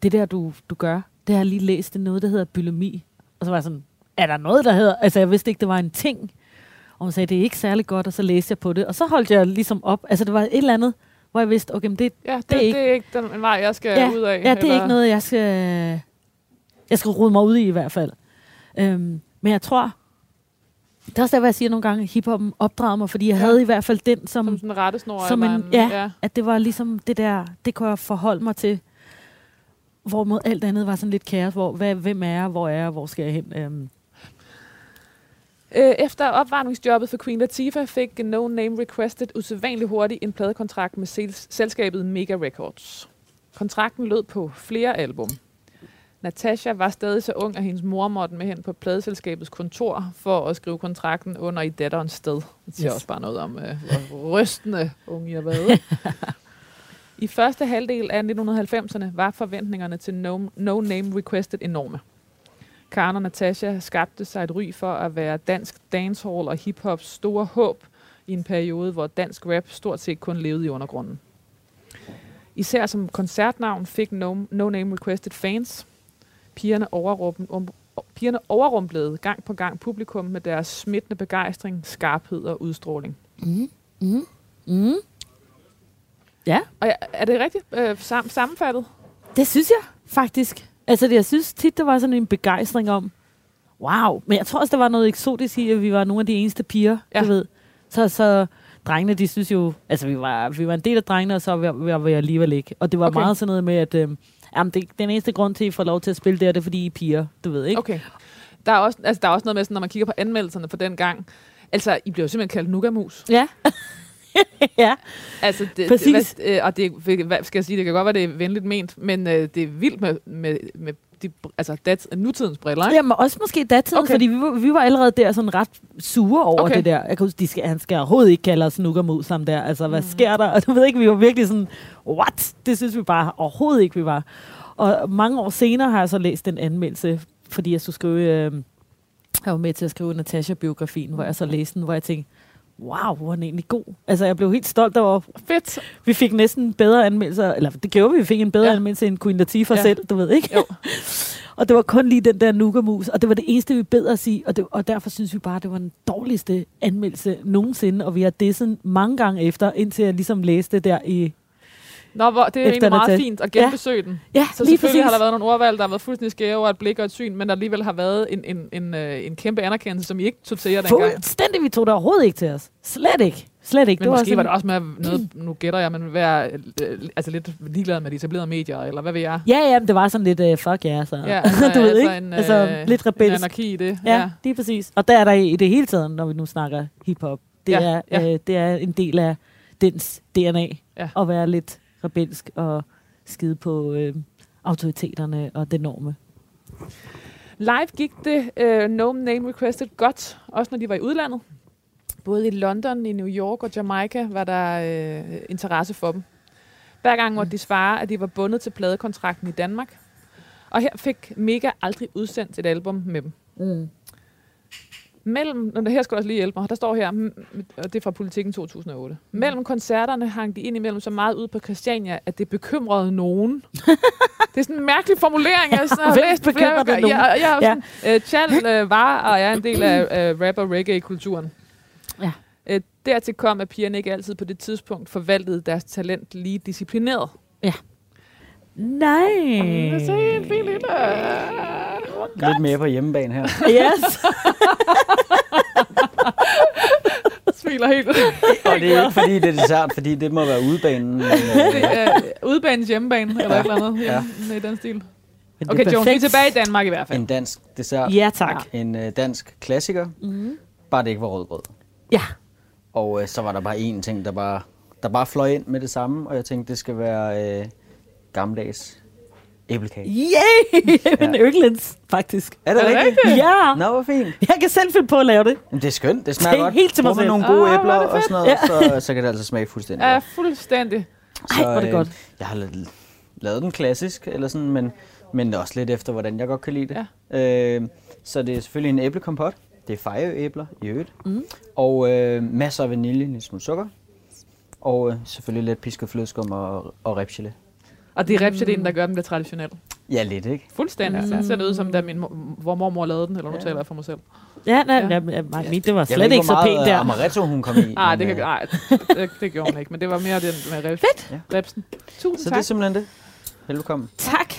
det der du, du gør, det har jeg lige læst, det er noget, der hedder bulimi. Og så var jeg sådan, er der noget, der hedder, altså jeg vidste ikke, det var en ting. Og hun sagde, det er ikke særlig godt, og så læste jeg på det. Og så holdt jeg ligesom op, altså det var et eller andet, hvor jeg vidste, okay, men det, Ja, det, Det er det, ikke- er ikke den en vej, jeg skal ja, ud af. ja, det er ikke noget, jeg skal, jeg skal rode mig ud i i hvert fald. Øhm, men jeg tror, det er også der, hvor jeg siger nogle gange, hiphoppen opdrager mig, fordi jeg Ja. havde i hvert fald den som, Som sådan en rettesnor. som en- ja. ja. at det var ligesom det der, det kunne jeg forholde mig til. Hvorimod alt andet var sådan lidt kaos, hvor, hvad, hvem er jeg, hvor er jeg, hvor skal jeg hen? Øhm, Øh, Efter opvarmningsjobbet for Queen Latifah fik No Name Requested usædvanligt hurtigt en pladekontrakt med sels- selskabet Mega Records. Kontrakten lød på flere album. Natasha var stadig så ung, at hendes mor måtte med hen på pladeselskabets kontor for at skrive kontrakten under i datterens sted. Det siger Yes. også bare noget om, øh, hvor rystende unge I har været. [laughs] I første halvdel af 1990'erne var forventningerne til No, no Name Requested enorme. Karen og Natasha skabte sig et ry for at være dansk dancehall og hiphops store håb i en periode, hvor dansk rap stort set kun levede i undergrunden. Især som koncertnavn fik No, no Name Requested fans. Pigerne, overrum, um, pigerne overrumplede gang på gang publikum med deres smittende begejstring, skarphed og udstråling. mm, mm, mm. Ja, Og ja, er det rigtigt øh, sam- sammenfattet? det synes jeg faktisk. Altså, det, jeg synes tit, der var sådan en begejstring om, wow. Men jeg tror også, der var noget eksotisk i, at vi var nogle af de eneste piger, Ja. du ved. Så, så drengene, de synes jo, altså vi var, vi var en del af drengene, og så var, var vi alligevel ikke. Og det var okay. meget sådan noget med, at øh, jamen, det, den eneste grund til, at I får lov til at spille, det er, det fordi I er piger, du ved, ikke? Okay. Der er, også, altså, der er også noget med, sådan, når man kigger på anmeldelserne for den gang. Altså, I blev jo simpelthen kaldt nugamus. Ja. [laughs] ja. Altså, det, Præcis. Det, hvad, øh, og det, hvad skal jeg sige, det kan godt være, det er venligt ment, men øh, det er vildt med, med, med de, altså dat, nutidens briller, ikke? Jamen også måske datiden, okay. Fordi vi var, vi var allerede der sådan ret sure over okay. Okay. det der. Jeg kan huske, de skal, han skal overhovedet ikke kalde os snukkermus ham der. Altså, hvad Mm. sker der? [laughs] Og du ved ikke, vi var virkelig sådan, what? Det synes vi bare overhovedet ikke, vi var. Og mange år senere har jeg så læst en anmeldelse, fordi jeg skulle skrive, øh, jeg var med til at skrive Natasha-biografien, hvor jeg så læste den, hvor jeg tænkte, wow, hvor er den egentlig god. Altså, jeg blev helt stolt over, Fedt. vi fik næsten bedre anmeldelser, eller det gjorde vi, vi fik en bedre ja. Anmeldelse end Queen Latifah ja. Ja. selv, du ved ikke? Jo. [laughs] og det var kun lige den der nukamus, og det var det eneste, vi bed os i, og, det, og derfor synes vi bare, det var den dårligste anmeldelse nogensinde, og vi har disset mange gange efter, indtil jeg ligesom læste der i... Nå, hvor, det er egentlig meget Natasha. fint at genbesøge den. Ja, Så lige selvfølgelig præcis. har der været nogle ordvalg, der har været fuldstændig skæve og et blik og et syn, men der alligevel har været en, en, en, øh, en kæmpe anerkendelse, som I ikke tog til jer dengang. Fuldstændig, vi tog det overhovedet ikke til os. Slet ikke. Slet ikke. Men måske sådan- var det også med noget, [clears throat] nu gætter jeg, men være øh, altså lidt ligeglad med de etablerede medier, eller hvad ved jeg? Ja, ja, men det var sådan lidt, uh, fuck ja, så. Ja, [laughs] altså, du ved altså ikke? En, altså, øh, lidt En rebelsk. anarki i det. Ja, ja, lige præcis. Og der er der i det hele taget, når vi nu snakker hiphop, det, Ja, er, ja. Øh, det er en del af dens DNA, Ja. at være lidt rebelsk og skide på øh, autoriteterne og det norme. Live gik det uh, No Name Requested godt, også når de var i udlandet. Både i London, i New York og Jamaica var der uh, interesse for dem. Hver gang måtte de svare, at de var bundet til pladekontrakten i Danmark. Og her fik Mega aldrig udsendt et album med dem. Mm. Mellem, her skal du også lige hjælpe mig. Der står her, og det er fra Politiken 2008. Mm. Mellem koncerterne hang de ind imellem så meget ud på Christiania, at det bekymrede nogen. [laughs] det er sådan en mærkelig formulering, jeg sådan har læst flere gange. Jeg, jeg, er Ja. sådan, øh, Chal øh, var og er en del af øh, rap- og reggae-kulturen. Ja. Øh, dertil kom, at pigerne ikke altid på det tidspunkt forvaltede deres talent lige disciplineret. Nej. Det er så en fin lille... Lidt mere på hjemmebane her. Yes. [laughs] Smiler helt. Og det er ikke fordi, det er dessert, fordi det må være udebanen. Men, [laughs] øh, det er udebanens hjemmebane, eller Ja. et eller andet. Ja. I den stil. Okay, er Jones, vi er tilbage i Danmark i hvert fald. en dansk dessert. Ja, tak. En øh, dansk klassiker. Mm. Bare det ikke var rødgrød. Ja. Og øh, så var der bare én ting, der bare, der bare fløj ind med det samme. Og jeg tænkte, det skal være øh, gammeldags æblekage. Yay! [laughs] Jamen, yndlings, faktisk. Er det Er det rigtigt? rigtigt? Ja. Nå, hvor fint. Jeg kan selv finde på at lave det. Jamen, det er skønt. Det smager Det er godt. helt til mig selv. nogle gode Ah, æbler er og sådan noget, så, så kan det altså smage fuldstændig Ja, fuldstændig. Ej, hvor er det godt. Jeg har la- lavet den klassisk, eller sådan, men, men også lidt efter, hvordan jeg godt kan lide det. Ja. Øh, så det er selvfølgelig en æblekompot. Det er fejøæbler i øvrigt. Mm. Og øh, masser af vanilje, en lille smule sukker. Og øh, selvfølgelig lidt pisket flødeskum og, og ribsgelé. Og det er repgeléen, der gør den lidt traditionel. Ja, lidt, ikke? Fuldstændig. Mm. Mm. Det ser det ud som, da min mor, hvor mormor lavede den, eller nu Ja. taler jeg for mig selv. Ja, nej, Ja. ja. ja, ja, min, det var Jeg slet ved ikke så pænt meget der. øh, amaretto hun kom i. [laughs] Nej, men, det, kan, øh, nej det, det gjorde hun ikke, men det var mere den med reps, Fedt. Ja. repsen. Tusind Så det tak. er simpelthen det. Velkommen. Tak.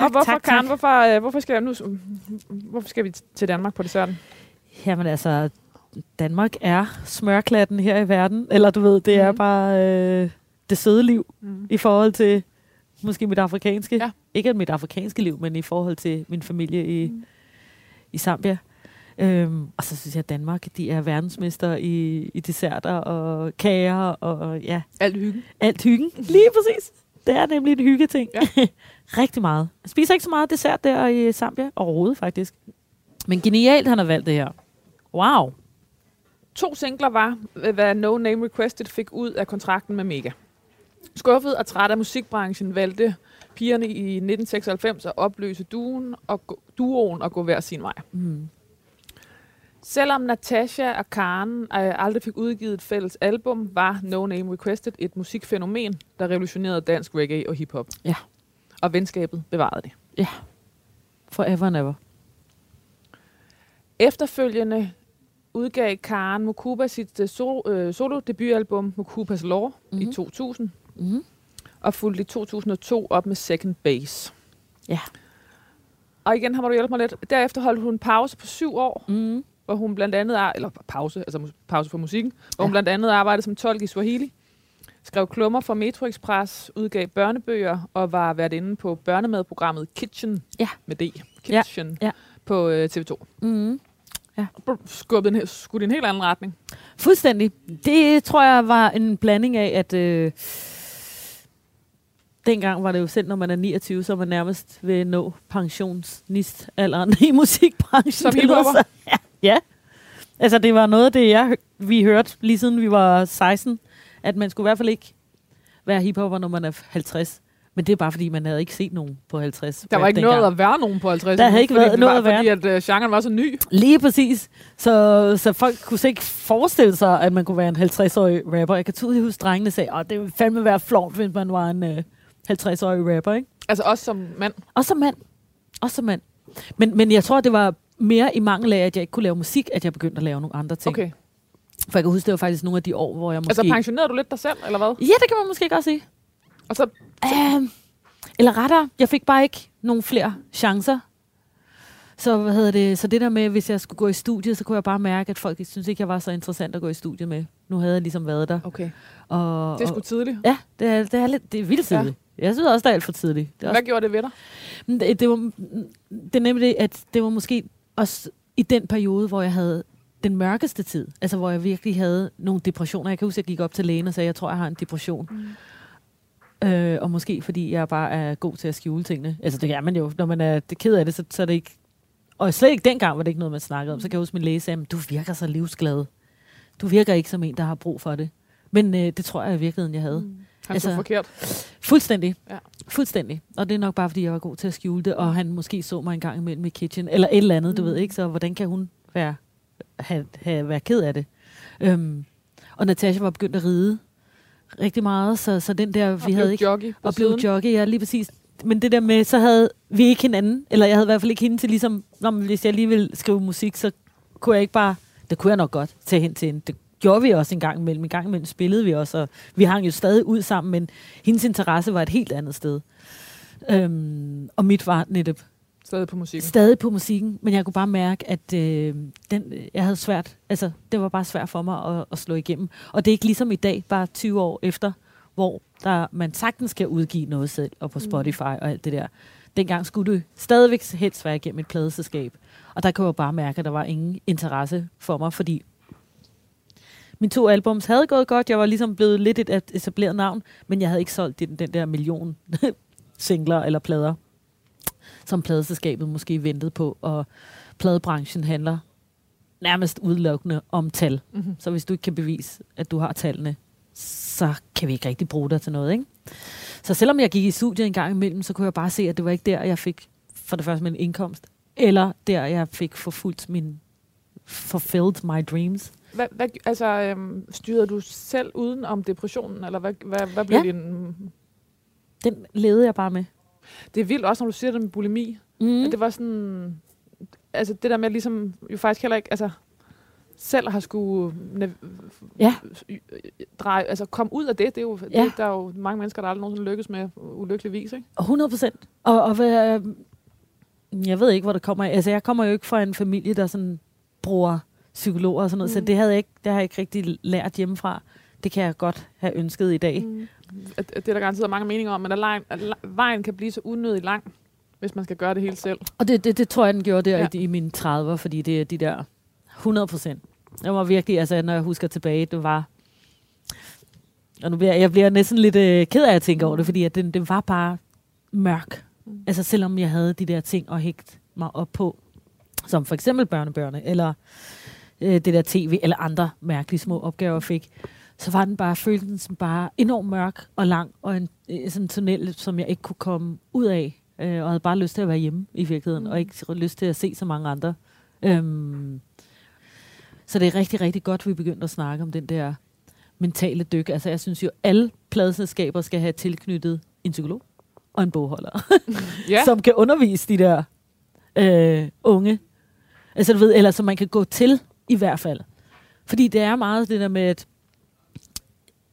og hvorfor, tak, Karen, tak. hvorfor, øh, hvorfor, skal jeg nu, hvorfor skal vi til Danmark på desserten? Jamen altså, Danmark er smørklatten her i verden. Eller du ved, det er Mhm. bare øh, det søde liv Mm. i forhold til måske mit afrikanske. Ja. Ikke mit afrikanske liv, men i forhold til min familie i, Mm. i Zambia. Øhm, og så synes jeg, at Danmark de er verdensmester i, i desserter og kager og ja, Alt hyggen. alt hyggen. Lige præcis. Det er nemlig en hyggeting. Ja. [laughs] Rigtig meget. Jeg spiser ikke så meget dessert der i Zambia. Overhovedet faktisk. Men genialt, han har valgt det her. Wow. To singler var, hvad No Name Requested fik ud af kontrakten med Mega. Skuffet og træt af musikbranchen valgte pigerne i 1996 at opløse duoen og, gå, duoen og gå hver sin vej. Mm. Selvom Natasha og Karen øh, aldrig fik udgivet et fælles album, var No Name Requested et musikfænomen, der revolutionerede dansk reggae og hiphop. Ja. Og venskabet bevarede det. Forever and ever. Efterfølgende udgav Karen Mukuba sit øh, so, øh, solo-debutalbum Mukubas Law mm-hmm. i Mhm. 2000, Mm. og fulgte i 2002 op med Second Base. Ja. Og igen, her må du hjælpe mig lidt. Derefter holdt hun en pause på syv år, Mm. hvor hun blandt andet, ar- eller pause, altså pause for musikken, hvor Ja. hun blandt andet arbejdede som tolk i Swahili, skrev klummer for Metro Express, udgav børnebøger og var været inde på børnemadprogrammet Kitchen Ja. med D. Kitchen Ja. på øh, TV2. Mm. Skubbede en, skudt i en helt anden retning. Fuldstændig. Det tror jeg var en blanding af, at... Øh, dengang var det jo selv, når man er 29, så er man nærmest ved at nå pensionsnistalderen [laughs] i musikbranchen. Som så- Ja, ja. Altså, det var noget af det, jeg, vi hørte lige siden vi var 16, at man skulle i hvert fald ikke være hiphopper, når man er 50. Men det er bare, fordi man havde ikke set nogen på 50. Der var ikke dengang. noget at være nogen på 50. Der havde ikke været noget at være. Fordi at uh, genren var så ny. Lige præcis. Så, så folk kunne ikke forestille sig, at man kunne være en 50-årig rapper. Jeg kan tydeligt huske, drengene sagde, at det ville fandme være flot, hvis man var en øh, 50-årig rapper. Ikke? Altså også som mand. Og som mand. Og som mand. Men, men jeg tror, det var mere i mangel af, at jeg ikke kunne lave musik, at jeg begyndte at lave nogle andre ting. Okay. For jeg kan huske, det var faktisk nogle af de år, hvor jeg måske... Altså pensionerede du lidt dig selv, eller hvad? Ja, det kan man måske godt sige. Og så, Um, eller rettere, jeg fik bare ikke nogen flere chancer. Så, hvad hedder det, så det der med, hvis jeg skulle gå i studiet, så kunne jeg bare mærke, at folk synes ikke, jeg var så interessant at gå i studiet med. Nu havde jeg ligesom været der. okay. Og, Det er sgu tidligt. ja, det er, det er, lidt, det er vildt tidligt. Ja. Jeg synes også, det er alt for tidligt. Det er også Hvad gjorde det ved dig? Det, det, var, det er nemlig det, at det var måske også i den periode, hvor jeg havde den mørkeste tid. Altså, hvor jeg virkelig havde nogle depressioner. Jeg kan huske, at jeg gik op til lægen og sagde, at jeg tror, jeg har en depression. Mm. Øh, og måske fordi jeg bare er god til at skjule tingene. Altså, det er man jo. Når man er det ked af det, så, så er det ikke... Og slet ikke dengang var det ikke noget, man snakkede om. Så kan jeg huske, min læge sagde, "Men du virker så livsglad. Du virker ikke som en, der har brug for det. Men øh, det tror jeg i virkeligheden, jeg havde. Mm. Han Altså- så forkert. Fuldstændig. Ja. Fuldstændig. Og det er nok bare, fordi jeg var god til at skjule det, og han måske så mig en gang imellem i kitchen, eller et eller andet, mm. du ved ikke, så hvordan kan hun være, have, have, være ked af det? Øhm, og Natasha var begyndt at ride rigtig meget, så, så den der, vi og havde ikke... jockey Og blev jockey, ja, lige præcis. Men det der med, så havde vi ikke hinanden, eller jeg havde i hvert fald ikke hende til ligesom, Nå, men hvis jeg lige ville skrive musik, så kunne jeg ikke bare, det kunne jeg nok godt tage hen til hende. Det gjorde vi også en gang imellem. En gang imellem spillede vi også, og vi hang jo stadig ud sammen, men hendes interesse var et helt andet sted. Øhm, og mit var netop Stadig på musikken. stadig på musikken, men jeg kunne bare mærke, at øh, den, jeg havde svært, altså det var bare svært for mig at, at slå igennem. Og det er ikke ligesom i dag, bare 20 år efter, hvor der, man sagtens skal udgive noget selv, og på Spotify og alt det der. Dengang skulle du stadigvæk helst være igennem et pladeselskab. Og der kunne jeg bare mærke, at der var ingen interesse for mig, fordi mine to albums havde gået godt. Jeg var ligesom blevet lidt et etableret navn, men jeg havde ikke solgt den, den der million [laughs] singler eller plader, som pladeselskabet måske ventede på. Og pladebranchen handler nærmest udelukkende om tal. Mm-hmm. Så hvis du ikke kan bevise, at du har tallene, så kan vi ikke rigtig bruge dig til noget. Ikke? Så selvom jeg gik i studiet en gang imellem, så kunne jeg bare se, at det var ikke der, jeg fik for det første min indkomst, eller der, jeg fik forfulgt min fulfilled my dreams. Hvad, hvad, altså, øhm, styrede du selv uden om depressionen, eller hvad, hvad, hvad blev Ja. din... Den levede jeg bare med. Det er vildt også, når du siger det med bulimi. Mm. At det var sådan... Altså det der med ligesom, jo faktisk heller ikke, altså selv har skulle Ja. dreje, altså komme ud af det, det er jo, Ja. det, der er jo mange mennesker, der aldrig nogensinde lykkes med ulykkeligvis, ikke? 100 procent. Og, og hvad, jeg ved ikke, hvor det kommer. Altså, jeg kommer jo ikke fra en familie, der sådan bruger psykologer og sådan noget, mm. så det havde jeg ikke, det har jeg ikke rigtig lært hjemmefra. Det kan jeg godt have ønsket i dag. Mm. Det er der garanteret mange meninger om, men at, vejen kan blive så unødig lang, hvis man skal gøre det hele selv. Og det, det, det tror jeg, den gjorde der ja. I, i mine 30'er, fordi det er de der 100 procent. Det var virkelig, altså når jeg husker tilbage, det var... Og nu bliver jeg, jeg bliver næsten lidt øh, ked af at tænke over det, fordi at den, den var bare mørk. Mm. Altså selvom jeg havde de der ting at hægte mig op på, som for eksempel børnebørne, eller øh, det der tv, eller andre mærkelige små opgaver, fik, så var den bare, følte den som bare enormt mørk og lang, og en øh, sådan en tunnel, som jeg ikke kunne komme ud af, øh, og havde bare lyst til at være hjemme i virkeligheden, mm. Og ikke lyst til at se så mange andre. Øhm, så det er rigtig, rigtig godt, at vi begyndte at snakke om den der mentale dyk. Altså jeg synes jo, alle pladeselskaber skal have tilknyttet en psykolog og en bogholder, [laughs] Ja, som kan undervise de der øh, unge. Altså du ved, eller som man kan gå til i hvert fald. Fordi det er meget det der med, at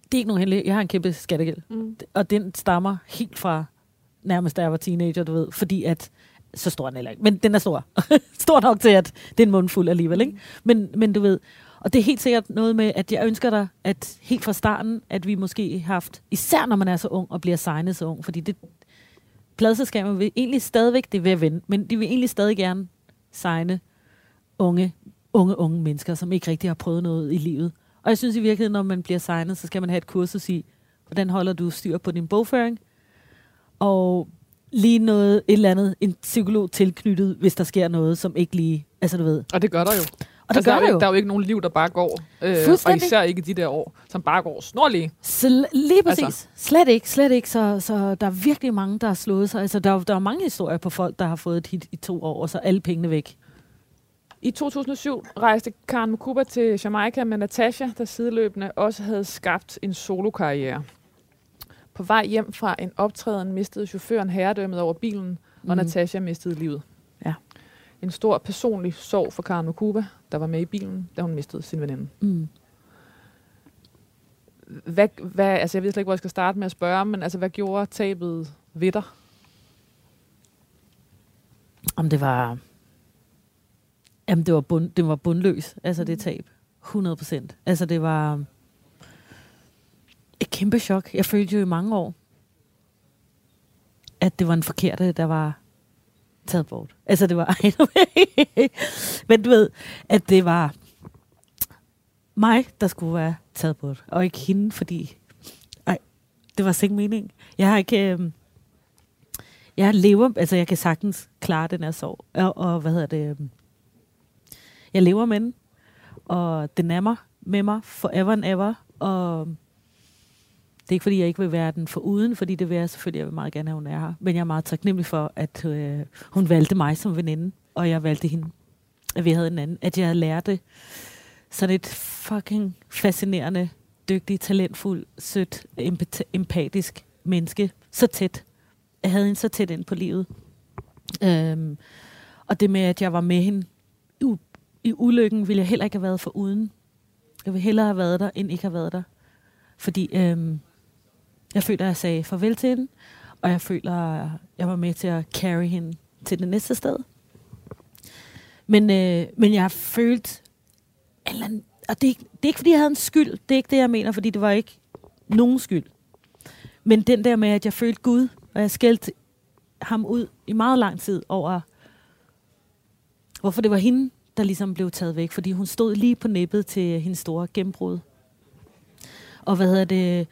det er ikke nogen hemmelighed. Jeg har en kæmpe skattegæld, mm. og den stammer helt fra nærmest da jeg var teenager, du ved, fordi at så stor den heller ikke, men den er stor. [laughs] stor nok til, at det er en mundfuld alligevel, ikke? Men, men du ved, og det er helt sikkert noget med, at jeg ønsker dig, at helt fra starten, at vi måske har haft, især når man er så ung og bliver signet så ung, fordi det, pladselskaber vil egentlig stadigvæk, det vil vende, men de vil egentlig stadig gerne signe unge, unge, unge mennesker, som ikke rigtig har prøvet noget i livet. Og jeg synes i virkeligheden, når man bliver signet, så skal man have et kursus i, hvordan holder du styr på din bogføring, og lige noget, et eller andet, en psykolog tilknyttet, hvis der sker noget, som ikke lige, altså du ved. Og det gør der jo. Og det altså, gør der, er det jo ikke, der er jo ikke nogen liv, der bare går. Øh, og især ikke de der år, som bare går snorlige. Så lige præcis. Altså. Altså. Slet ikke, slet ikke. Så, så der er virkelig mange, der har slået sig. Altså, der, er- der er mange historier på folk, der har fået et hit i to år, og så alle pengene væk. I 2007 rejste Karen Mukuba til Jamaica med Natasha, der sideløbende også havde skabt en solokarriere. På vej hjem fra en optræden mistede chaufføren herredømmet over bilen, og Mhm. Natasha mistede livet. Ja. En stor personlig sorg for Karen Mukuba, der var med i bilen, da hun mistede sin veninde. Mm. Hvad, hvad, altså jeg ved slet ikke, hvor jeg skal starte med at spørge, men altså, hvad gjorde tabet ved dig? Om det var... Jamen, det var, bund, det var bundløs, altså det tab. 100 procent. Altså, det var et kæmpe chok. Jeg følte jo i mange år, at det var en forkerte, der var taget bort. Altså, det var... [laughs] Men du ved, at det var mig, der skulle være taget bort, og ikke hende, fordi... Ej, det var slet ikke meningen. Jeg har ikke... Øh, jeg lever, altså jeg kan sagtens klare den her sorg. Og, og hvad hedder det? øhm, jeg lever med den, og den er mig, med mig forever and ever. Og det er ikke fordi, jeg ikke vil være den for uden, fordi det vil jeg selvfølgelig, jeg vil meget gerne have, hun er her. Men jeg er meget taknemmelig for, at øh, hun valgte mig som veninde, og jeg valgte hende. At vi havde en anden. At jeg havde lært det. Sådan et fucking fascinerende, dygtig, talentfuld, sødt, empat- empatisk menneske. Så tæt jeg havde hende så tæt ind på livet. Øhm, og det med, at jeg var med hende i ulykken, ville jeg heller ikke have været for uden. Jeg ville hellere have været der, end ikke have været der. Fordi øhm, jeg føler, at jeg sagde farvel til hende, og jeg føler, at jeg var med til at carry hende til det næste sted. Men, øh, men jeg har følt, en eller anden, og det er, ikke, det er ikke, fordi jeg havde en skyld. Det er ikke det, jeg mener, fordi det var ikke nogen skyld. Men den der med, at jeg følte Gud, og jeg skældte ham ud i meget lang tid over, hvorfor det var hende, der ligesom blev taget væk. Fordi hun stod lige på nippet til hendes store gennembrud. Og hvad hedder det?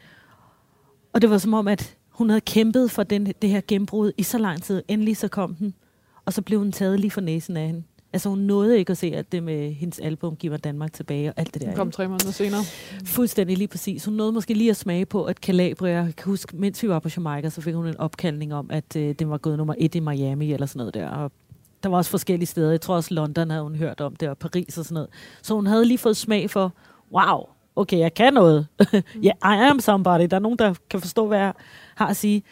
Og det var som om, at hun havde kæmpet for den, det her gennembrud i så lang tid. Endelig så kom den. Og så blev hun taget lige for næsen af hende. Altså hun nåede ikke at se alt det med hendes album Giver Danmark tilbage og alt det der. Den kom tre måneder senere. Fuldstændig lige præcis. Hun nåede måske lige at smage på, at Calabria, jeg kan huske, mens vi var på Jamaica, så fik hun en opkaldning om, at øh, den var gået nummer et i Miami eller sådan noget der. Og der var også forskellige steder. Jeg tror også London havde hun hørt om det, og Paris og sådan noget. Så hun havde lige fået smag for, wow, okay, jeg kan noget. Ja, [laughs] yeah, I am somebody. Der er nogen, der kan forstå, hvad jeg har at sige.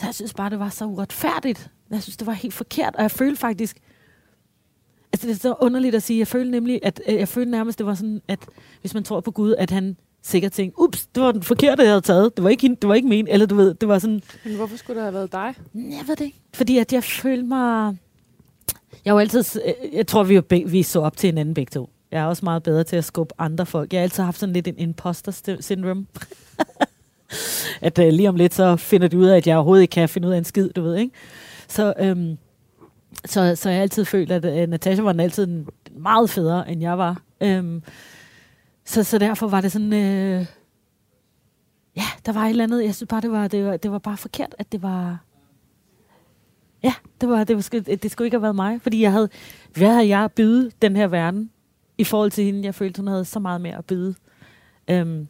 Så jeg synes bare, det var så uretfærdigt. Jeg synes, det var helt forkert, og jeg følte faktisk, Altså, det er så underligt at sige. Jeg følte nemlig, at øh, jeg følte nærmest, det var sådan, at hvis man tror på Gud, at han sikkert tænkte, ups, det var den forkerte, jeg havde taget. Det var ikke, hende, det var ikke min. Eller du ved, det var sådan, Men hvorfor skulle det have været dig? jeg ved det ikke. Fordi at jeg følte mig... Jeg har altid... Øh, jeg tror, vi, vi så op til hinanden begge to. Jeg er også meget bedre til at skubbe andre folk. Jeg har altid haft sådan lidt en imposter syndrome. [laughs] at øh, lige om lidt, så finder du ud af, at jeg overhovedet ikke kan finde ud af en skid, du ved, ikke? Så, øhm, så, så jeg har altid følt, at øh, Natasha var den altid en- meget federe, end jeg var. Øhm, så, så derfor var det sådan... Øh, ja, der var et eller andet. Jeg synes bare, det var, det var, det var bare forkert, at det var... Ja, det, var, det, var, sgu- det skulle ikke have været mig, fordi jeg havde, hvad havde jeg at byde den her verden i forhold til hende? Jeg følte, hun havde så meget mere at byde. Øhm,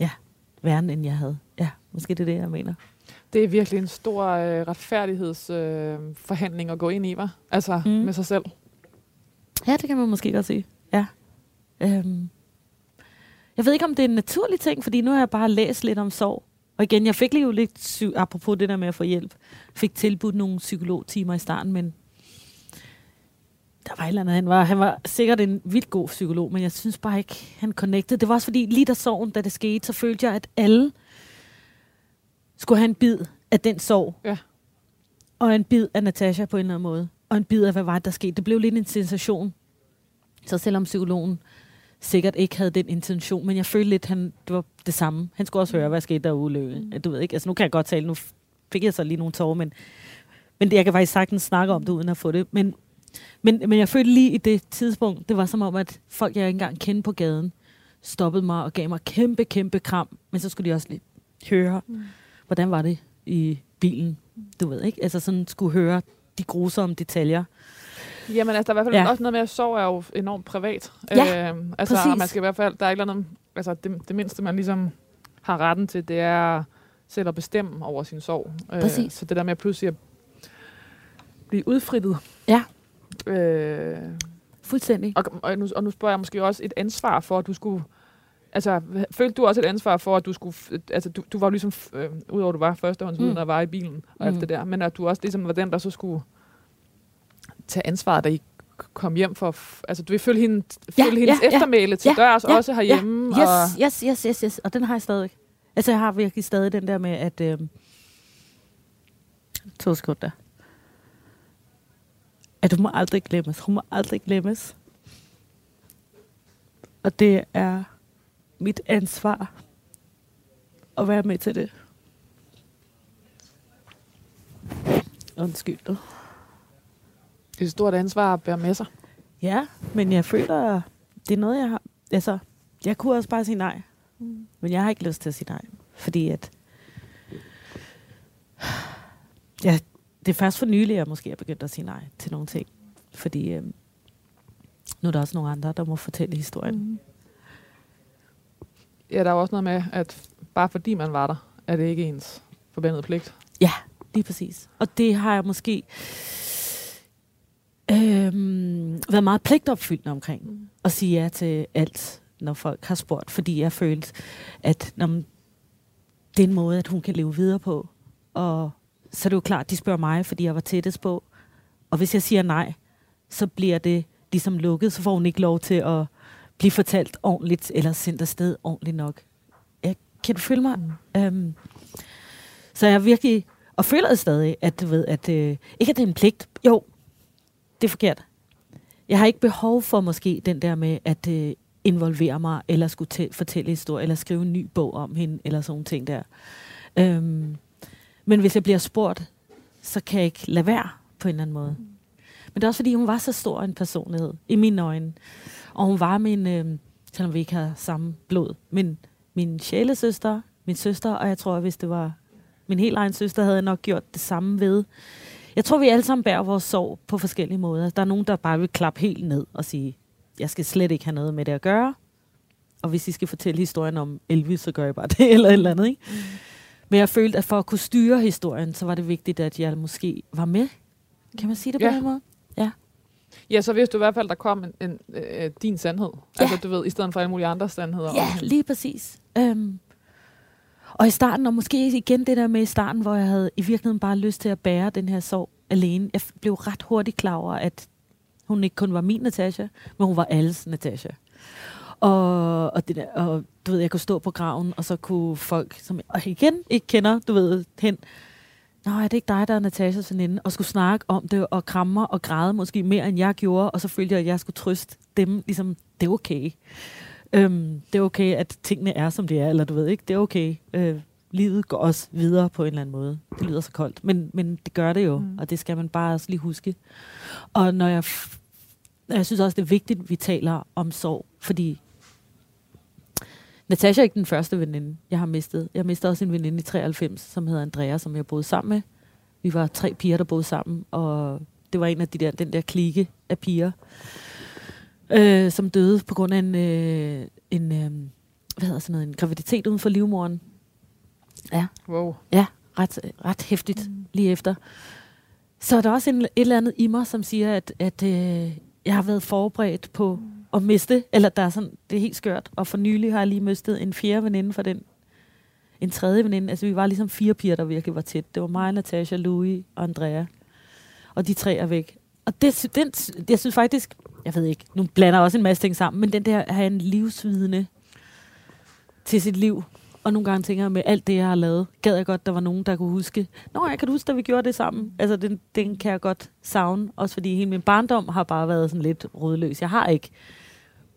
ja, verden, end jeg havde. Ja, måske det er det, jeg mener. Det er virkelig en stor øh, retfærdighedsforhandling øh, at gå ind i, var? Altså mm. med sig selv. Ja, det kan man måske godt sige. Ja. Øhm. Jeg ved ikke, om det er en naturlig ting, fordi nu har jeg bare læst lidt om sorg. Og igen, jeg fik lige jo lidt, psy- apropos det der med at få hjælp, fik tilbudt nogle psykologtimer i starten, men der var et eller andet. Han var, han var sikkert en vildt god psykolog, men jeg synes bare ikke, han connected. Det var også fordi, lige da sorgen, da det skete, så følte jeg, at alle skulle have en bid af den sorg. Ja. Og en bid af Natasha på en eller anden måde. Og en bid af, hvad var det, der skete. Det blev lidt en sensation. Så selvom psykologen sikkert ikke havde den intention, men jeg følte lidt, han, det var det samme. Han skulle også høre, hvad skete der ulykke. Mm. Du ved ikke, altså nu kan jeg godt tale, nu fik jeg så lige nogle tårer, men, men det, jeg kan faktisk sagtens snakke om det, uden at få det. Men, men, men jeg følte lige i det tidspunkt, det var som om, at folk, jeg ikke engang kendte på gaden, stoppede mig og gav mig kæmpe, kæmpe kram. Men så skulle de også lige høre, mm. hvordan var det i bilen. Du ved ikke? Altså sådan skulle høre de grusomme detaljer. Jamen, altså, der er i hvert fald Ja. også noget med, at sorg er jo enormt privat. Ja, øh, altså, præcis. man skal i hvert fald, der er ikke andet, altså, det, det mindste, man ligesom har retten til, det er selv at bestemme over sin sorg. Øh, så det der med at pludselig at blive udfrittet. Ja. Øh, Fuldstændig. og, og, nu, og nu spørger jeg måske også et ansvar for, at du skulle... Altså, følte du også et ansvar for, at du skulle... Altså, du, du var ligesom... Øh, Udover at du var førstehåndsvidne Mm. og var i bilen og Mm. alt det der, men at du også ligesom var den, der så skulle tage ansvaret, da I kom hjem for... Altså, du vil følge, hende, Ja, følge hendes ja, ja. eftermæle til Ja, dørs, ja, også herhjemme. Yes, Og, yes, yes, yes, yes. Og den har jeg stadig. Altså, jeg har virkelig stadig den der med, at... Øh, to sekunder. At du må aldrig glemmes. Hun må aldrig glemmes. Og det er mit ansvar at være med til det. Undskyld. Det er et stort ansvar at bære med sig. Ja, men jeg føler, det er noget, jeg har... Altså, jeg kunne også bare sige nej. Men jeg har ikke lyst til at sige nej. Fordi at... Ja, det er først for nylig, jeg måske er begyndt at sige nej til nogle ting. Fordi øhm, nu er der også nogle andre, der må fortælle historien. Mm. Ja, der er også noget med, at bare fordi man var der, er det ikke ens forbandede pligt. Ja, lige præcis. Og det har jeg måske øhm, været meget pligtopfyldende omkring. Mm. At sige ja til alt, når folk har spurgt. Fordi jeg følte, at når man, det er en måde, at hun kan leve videre på. Og så er det jo klart, de spørger mig, fordi jeg var tættest på. Og hvis jeg siger nej, så bliver det ligesom lukket. Så får hun ikke lov til at blive fortalt ordentligt, eller sendt afsted ordentligt nok. Jeg, kan du følge mig? Mm. Øhm, så jeg virkelig, og føler det stadig, at du ved, at øh, ikke at det er en pligt. Jo, det er forkert. Jeg har ikke behov for måske den der med at øh, involvere mig, eller skulle tæ- fortælle historie, eller skrive en ny bog om hende, eller sådan nogle ting der. Øhm, men hvis jeg bliver spurgt, så kan jeg ikke lade være på en eller anden måde. Men det er også fordi, hun var så stor en personlighed, i mine øjne. Og hun var min, øh, selvom vi ikke havde samme blod, men min sjælesøster, min søster, og jeg tror, at hvis det var min helt egen søster, havde jeg nok gjort det samme ved. Jeg tror, vi alle sammen bærer vores sorg på forskellige måder. Der er nogen, der bare vil klappe helt ned og sige, jeg skal slet ikke have noget med det at gøre. Og hvis I skal fortælle historien om Elvis, så gør jeg bare [laughs] det, eller et eller andet. Ikke? Mm. Men jeg følte, at for at kunne styre historien, så var det vigtigt, at jeg måske var med. Kan man sige det på Ja. den måde? Ja, så vidste du i hvert fald, der kom en, en, øh, din sandhed. Ja. Altså, du ved, i stedet for alle mulige andre sandheder. Ja, lige præcis. Øhm, og i starten, og måske igen det der med i starten, hvor jeg havde i virkeligheden bare lyst til at bære den her sorg alene. Jeg blev ret hurtigt klar over, at hun ikke kun var min Natasha, men hun var alles Natasha. Og, og, det der, og du ved, jeg kunne stå på graven, og så kunne folk, som jeg igen ikke kender, du ved, hen, Nå, er det ikke dig, der er Natashas veninde? Og skulle snakke om det, og kramme og græde måske mere, end jeg gjorde. Og så følte jeg, at jeg skulle trøste dem. Ligesom, det er okay. Øhm, det er okay, at tingene er, som de er. Eller du ved ikke, det er okay. Øh, livet går også videre på en eller anden måde. Det lyder så koldt. Men, men det gør det jo, mm. og det skal man bare også lige huske. Og når jeg, f- jeg synes også, det er vigtigt, at vi taler om sorg. Fordi Natasha er ikke den første veninde, jeg har mistet. Jeg mistede også en veninde i 93, som hedder Andrea, som jeg boede sammen med. Vi var tre piger, der boede sammen, og det var en af de der, den der klike af piger, øh, som døde på grund af en, øh, en, øh, hvad hedder sådan noget, en graviditet uden for livmoderen. Ja, Wow. ja ret, ret hæftigt mm. lige efter. Så er der også en, et eller andet i mig, som siger, at, at øh, jeg har været forberedt på at miste, eller der er sådan, det er helt skørt. Og for nylig har jeg lige mistet en fjerde veninde for den, en tredje veninde. Altså vi var ligesom fire piger, der virkelig var tæt. Det var mig, Natasha, Louis og Andrea. Og de tre er væk. Og det, den, jeg synes faktisk, jeg ved ikke, nu blander også en masse ting sammen, men den der at have en livsvidende til sit liv, og nogle gange tænker jeg med alt det, jeg har lavet, gad jeg godt, der var nogen, der kunne huske. Nå, jeg kan huske, da vi gjorde det sammen. Altså, den, den kan jeg godt savne. Også fordi hele min barndom har bare været sådan lidt rådløs. Jeg har ikke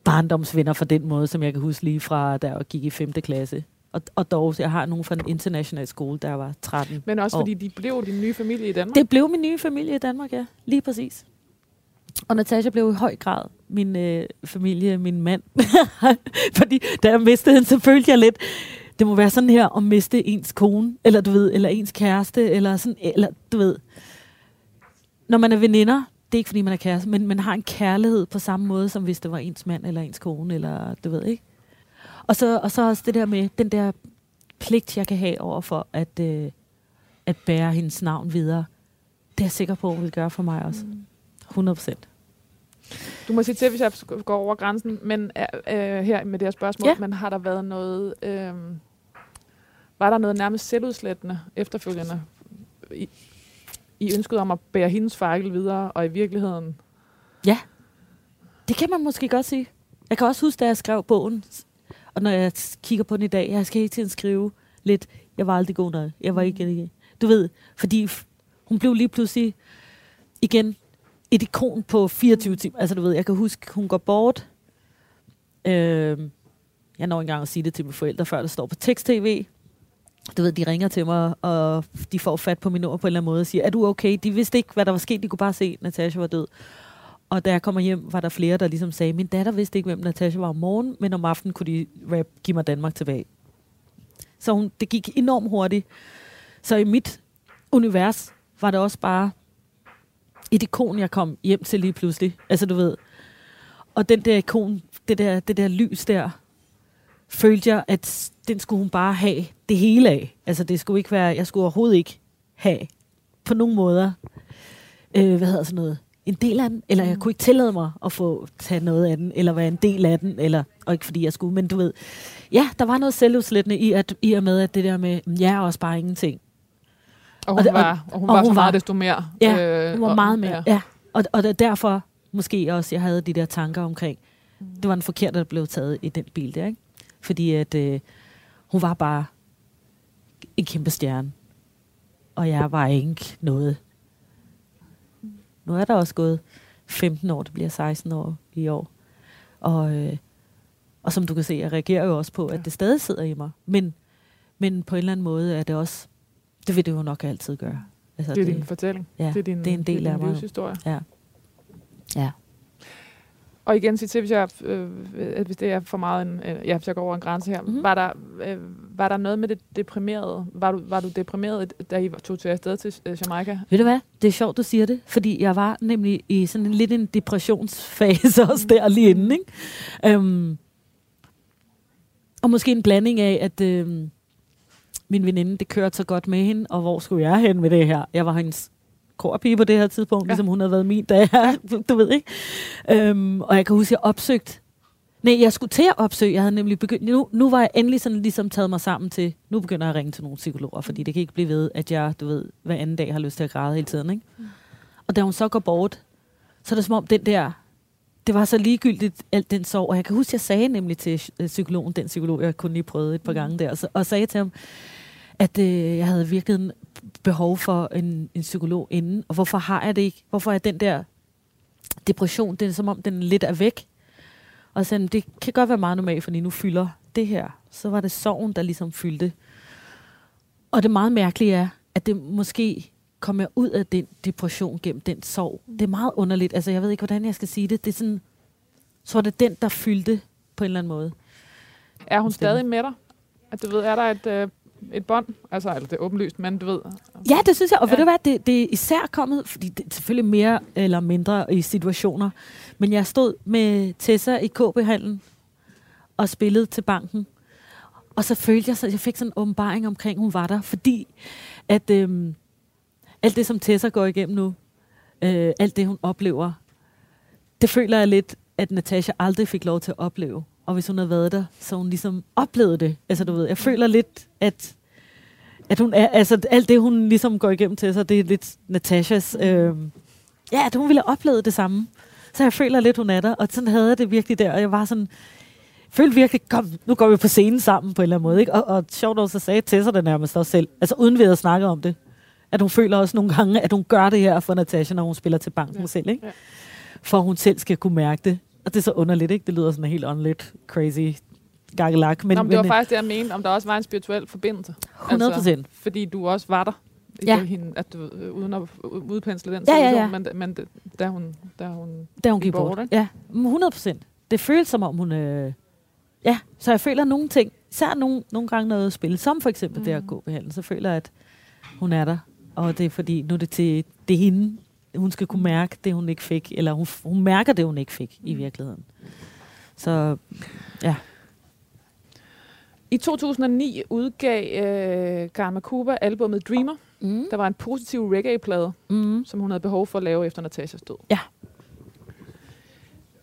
barndomsvenner for den måde, som jeg kan huske lige fra, da jeg gik i 5. klasse. Og, og dog, jeg har nogen fra en international skole, der var 13. Men også år. fordi de blev din nye familie i Danmark. Det blev min nye familie i Danmark, ja. Lige præcis. Og Natasha blev i høj grad min øh, familie, min mand. [laughs] Fordi da jeg mistede hende, så følte jeg lidt, det må være sådan her at miste ens kone, eller du ved, eller ens kæreste, eller sådan, eller du ved. Når man er veninder, det er ikke fordi man er kæreste, men man har en kærlighed på samme måde, som hvis det var ens mand, eller ens kone, eller du ved ikke. Og så, og så også det der med den der pligt, jeg kan have over for at, øh, at bære hendes navn videre. Det er jeg sikker på, hun vil gøre for mig også. 100 procent. Du må sige til, hvis jeg går over grænsen, men øh, her med det her spørgsmål, Ja. men har der været noget, øh, var der noget nærmest selvudslættende efterfølgende i, i ønsket om at bære hendes fejl videre, og i virkeligheden, Det kan man måske godt sige. Jeg kan også huske, da jeg skrev bogen, og når jeg kigger på den i dag, jeg skal hele tiden skrive lidt, jeg var aldrig god nok, jeg var ikke, du ved, fordi hun blev lige pludselig igen et ikon på 24 timer. Altså du ved, jeg kan huske, hun går bort. Øh, jeg når engang at sige det til mine forældre, før det står på tekst-tv. Du ved, de ringer til mig, og de får fat på min ord på en eller anden måde og siger, er du okay? De vidste ikke, hvad der var sket. De kunne bare se, at Natasha var død. Og da jeg kommer hjem, var der flere, der ligesom sagde, min datter vidste ikke, hvem Natasha var om morgenen, men om aftenen kunne de rap, give mig Danmark tilbage. Så hun, det gik enormt hurtigt. Så i mit univers var det også bare et ikon, jeg kom hjem til lige pludselig. Altså du ved. Og den der ikon, det der, det der lys der, følte jeg, at den skulle hun bare have det hele af. Altså det skulle ikke være, jeg skulle overhovedet ikke have på nogen måder, øh, hvad hedder sådan noget, en del af den, eller jeg kunne ikke tillade mig at få tage noget af den, eller være en del af den, eller, og ikke fordi jeg skulle, men du ved, ja, der var noget selvudslættende i, at, i og med, at det der med, "Mm, jeg er også bare ingenting. og hun, Og det- og- var, og hun og var hun så meget var- desto mere. Ja, hun var og- meget mere, Ja. ja. Og, og det er derfor måske også, jeg havde de der tanker omkring, det var en forkert, der blev taget i den bil der, ikke? Fordi at øh, hun var bare en kæmpe stjerne. Og jeg var ikke noget. Nu er der også gået 15 år, det bliver 16 år i år. Og, øh, og som du kan se, jeg reagerer jo også på, at det stadig sidder i mig. Men, men på en eller anden måde er det også, det vil det jo nok altid gøre. Altså, Det er din fortælling. ja, det er, din, det er en del det er af din mig. livshistorie. Ja. Ja. Og igen, sig til, hvis, jeg, øh, hvis det er for meget en, øh, ja, hvis jeg går over en grænse her. Mhm. Mm-hmm. Var, der, øh, var der noget med det deprimerede? Var du, var du deprimeret, da I tog til afsted til øh, Jamaica? Ved du hvad? Det er sjovt, du siger det, fordi jeg var nemlig i sådan en lidt en depressionsfase [laughs] også der lige inden, ikke? Um, og måske en blanding af, at øhm, min veninde, det kørte så godt med hende, og hvor skulle jeg hen med det her? Jeg var hendes korpige på det her tidspunkt, Ja. ligesom hun havde været min, da jeg, du, ved ikke. Um, og jeg kan huske, at jeg opsøgte Nej, jeg skulle til at opsøge. Jeg havde nemlig begyndt... Nu, nu var jeg endelig sådan ligesom taget mig sammen til... Nu begynder jeg at ringe til nogle psykologer, fordi det kan ikke blive ved, at jeg, du ved, hver anden dag har lyst til at græde hele tiden, ikke? Mm. Og da hun så går bort, så er det som om den der... Det var så ligegyldigt, alt den sorg. Og jeg kan huske, jeg sagde nemlig til øh, psykologen, den psykolog, jeg kun lige prøvet et par gange der, og, så, og sagde til ham, at øh, jeg havde virkelig behov for en, en psykolog inden. Og hvorfor har jeg det ikke? Hvorfor er den der depression, det er som om, den lidt er væk. Og så sagde han, det kan godt være meget normalt, fordi nu fylder det her. Så var det sorgen, der ligesom fyldte. Og det meget mærkelige er, at det måske kommer jeg ud af den depression gennem den sorg. Det er meget underligt. Altså, jeg ved ikke, hvordan jeg skal sige det. Det er sådan, så var det den, der fyldte på en eller anden måde. Er hun stadig med dig? At du ved, er der et, øh, et bånd? Altså, eller det er åbenlyst, men du ved. Ja, det synes jeg. Og. Ja. ved du hvad, det, det er især kommet, fordi det er selvfølgelig mere eller mindre i situationer. Men jeg stod med Tessa i KB-handlen og spillede til banken. Og så følte jeg, så jeg fik sådan en åbenbaring omkring, hun var der. Fordi at øhm, alt det, som Tessa går igennem nu, øh, alt det, hun oplever, det føler jeg lidt, at Natasha aldrig fik lov til at opleve. Og hvis hun havde været der, så hun ligesom oplevede det. Altså du ved, jeg føler lidt, at at hun er, altså alt det, hun ligesom går igennem til sig, det er lidt Natashas, øh, ja, at hun ville have oplevet det samme. Så jeg føler lidt, hun er der, og sådan havde jeg det virkelig der, og jeg var sådan, følte virkelig, kom, nu går vi på scenen sammen på en eller anden måde, ikke? Og, og sjovt nok, så sagde Tessa det nærmest også selv, altså uden vi havde snakket om det, at hun føler også nogle gange, at hun gør det her for Natasha, når hun spiller til banken Ja. selv, ikke? Ja. For hun selv skal kunne mærke det. Og det er så underligt, ikke? Det lyder sådan helt åndeligt crazy gakkelak. Men, Men, Nå, men det var men, faktisk det, jeg mente, om der også var en spirituel forbindelse. 100 procent. Altså, fordi du også var der. Ja. hende, at du, øh, uden at udpensle den Ja, ja, situation, ja. men, men det- da hun, da hun Da hun gik bort. bort? Ja, 100 procent. Det føles som om hun... Øh, ja, så jeg føler nogle ting især nogle, nogle gange noget spil, som for eksempel mm. det at gå ved halen, så føler jeg, at hun er der. Og det er fordi, nu er det til det er hende, hun skal kunne mærke det, hun ikke fik. Eller hun, hun mærker det, hun ikke fik i virkeligheden. Så ja. I 2009 udgav øh, Karma Cuba albumet Dreamer. Mm. Der var en positiv reggae-plade, Mm. som hun havde behov for at lave efter Natashas død. Ja.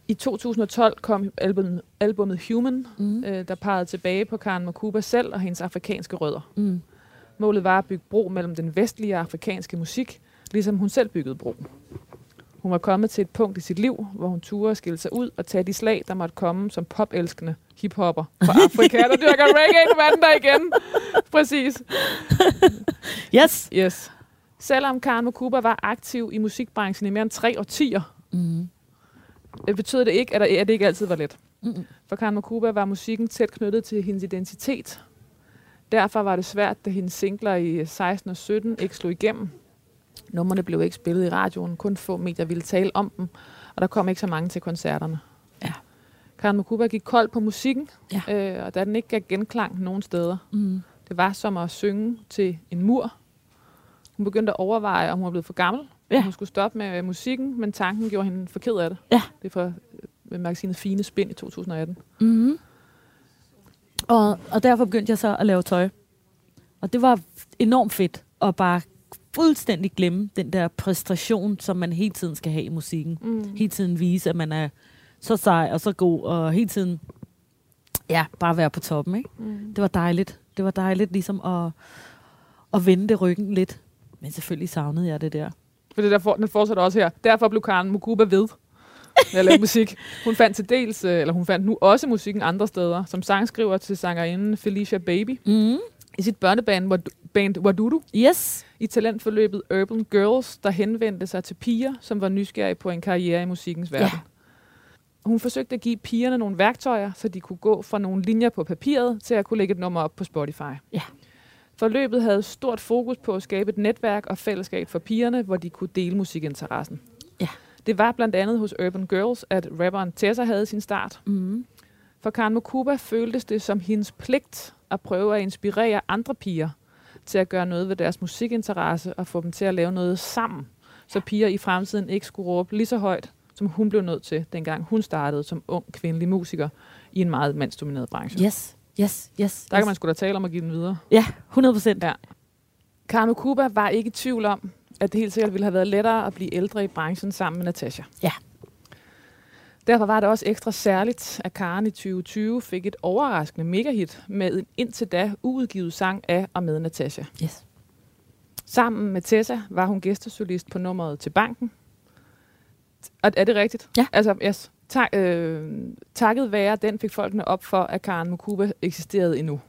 I 2012 kom albumet, albumet Human, Mm. øh, der pegede tilbage på Karen Makuba selv og hendes afrikanske rødder. Mm. Målet var at bygge bro mellem den vestlige og afrikanske musik, ligesom hun selv byggede bro. Hun var kommet til et punkt i sit liv, hvor hun turde at skille sig ud og tage de slag, der måtte komme som popelskende hiphopper fra [laughs] Afrika, der dyrker reggae, den der igen. Præcis. Yes. Yes. Selvom Karen Makuba var aktiv i musikbranchen i mere end tre årtier, Mm. betød det ikke, at, det ikke altid var let. Mm. For Karen Makuba var musikken tæt knyttet til hendes identitet. Derfor var det svært, da hendes singler i 16 og 17 ikke slog igennem. Nummerne blev ikke spillet i radioen, kun få medier ville tale om dem, og der kom ikke så mange til koncerterne. Ja. Karen Makuba gik kold på musikken, Ja. øh, og da den ikke gav genklang nogen steder. Mm. Det var som at synge til en mur. Hun begyndte at overveje, om hun var blevet for gammel. Ja. Ja. Hun skulle stoppe med øh, musikken, men tanken gjorde hende for ked af det. Ja. Det er fra øh, magasinet Fine Spind i 2018. Mm. Og, og derfor begyndte jeg så at lave tøj. Og det var enormt fedt at bare fuldstændig glemme den der præstation, som man hele tiden skal have i musikken. Mm. Hele tiden vise, at man er så sej og så god, og hele tiden ja, bare være på toppen. Ikke? Mm. Det var dejligt. Det var dejligt ligesom at, at vende ryggen lidt. Men selvfølgelig savnede jeg det der. For det der for, den fortsætter også her. Derfor blev Karen Mukuba ved med at lave [laughs] musik. Hun fandt til dels, øh, eller hun fandt nu også musikken andre steder, som sangskriver til sangerinden Felicia Baby Mm. i sit børneband Wad- band Wadudu Yes. I talentforløbet Urban Girls, der henvendte sig til piger, som var nysgerrige på en karriere i musikkens verden. Ja. Hun forsøgte at give pigerne nogle værktøjer, så de kunne gå fra nogle linjer på papiret til at kunne lægge et nummer op på Spotify. Ja. Forløbet havde stort fokus på at skabe et netværk og fællesskab for pigerne, hvor de kunne dele musikinteressen. Ja. Det var blandt andet hos Urban Girls, at rapperen Tessa havde sin start. Mm. For Karen Mukuba føltes det som hendes pligt at prøve at inspirere andre piger til at gøre noget ved deres musikinteresse og få dem til at lave noget sammen, så piger i fremtiden ikke skulle råbe lige så højt, som hun blev nødt til, dengang hun startede som ung kvindelig musiker i en meget mandsdomineret branche. Yes. Yes. Yes. Der kan man sgu da tale om at give den videre. Ja, 100 procent. Ja. Karen Mukuba var ikke i tvivl om, at det helt sikkert ville have været lettere at blive ældre i branchen sammen med Natasha. Ja. Derfor var det også ekstra særligt, at Karen i 2020 fik et overraskende megahit med en indtil da uudgivet sang af og med Natasha. Yes. Sammen med Tessa var hun gæstesolist på nummeret til banken. Er det rigtigt? Ja. Altså, yes. Tak, øh, takket være, den fik folkene op for, at Karen Mukuba eksisterede endnu.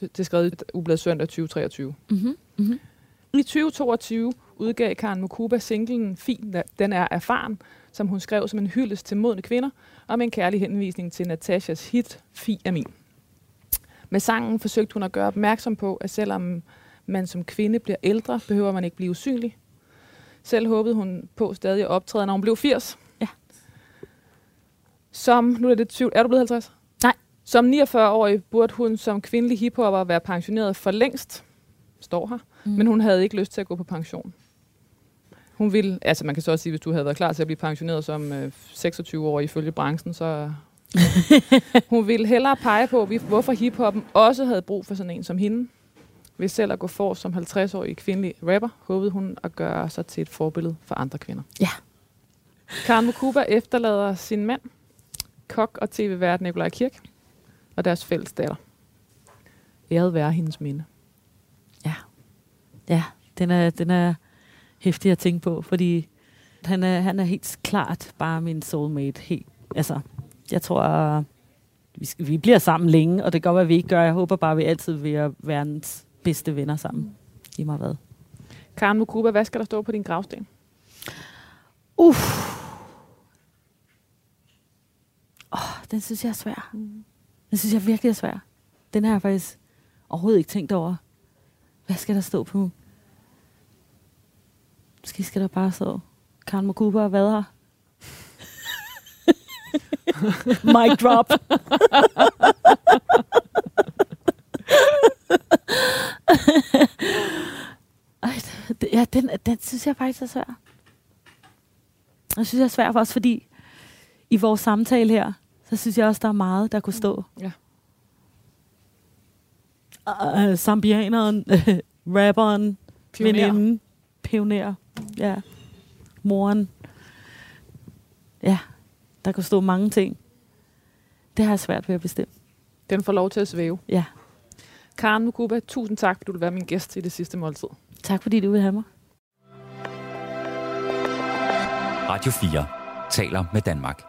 Det, det i Ublad Søndag 2023. Mm-hmm. Mm-hmm. I 2022 udgav Karen Mukuba singlen Fin, den er erfaren, som hun skrev som en hyldest til modne kvinder, og med en kærlig henvisning til Natashas hit Fi er min. Med sangen forsøgte hun at gøre opmærksom på, at selvom man som kvinde bliver ældre, behøver man ikke blive usynlig. Selv håbede hun på stadig at optræde, når hun blev 80. Ja. Som, nu er det tvivl, er du blevet 50? Nej. Som 49-årig burde hun som kvindelig hiphopper være pensioneret for længst, står her, Mm. men hun havde ikke lyst til at gå på pension. Hun ville, altså man kan så også sige, hvis du havde været klar til at blive pensioneret som øh, 26-årig ifølge branchen, så [laughs] hun ville hellere pege på, hvorfor hiphoppen også havde brug for sådan en som hende. Ved selv at gå for som 50-årig kvindelig rapper, håbede hun at gøre sig til et forbillede for andre kvinder. Ja. Karen Mukuba efterlader sin mand, kok og tv-vært Nikolaj Kirk, og deres fælles datter. Æret være hendes minde. Ja, den er, den er hæftig at tænke på, fordi han er, han er helt klart bare min soulmate. Helt, altså, jeg tror, vi, skal, vi bliver sammen længe, og det kan godt være, vi ikke gør. Jeg håber bare, at vi altid vil være verdens bedste venner sammen. Lige meget hvad. Karen Mukuba, hvad skal der stå på din gravsten? Uff. Oh, den synes jeg er svær. Den synes jeg virkelig er svær. Den har jeg faktisk overhovedet ikke tænkt over. Hvad skal der stå på? Måske skal der bare så Karen Mokuba og hvad her? [laughs] Mic drop. [laughs] Ej, ja, den, den synes jeg faktisk er svær. Jeg synes, jeg er svær for os, fordi i vores samtale her, så synes jeg også, der er meget, der kunne stå. Ja. Øh, uh, zambianeren, [laughs] rapperen, veninden, pioner ja, moren. Ja, der kunne stå mange ting. Det har jeg svært ved at bestemme. Den får lov til at svæve. Ja, Karen Mukuba, tusind tak, fordi du vil være min gæst i det sidste måltid. tak fordi du vil have mig. Radio 4 taler med Danmark.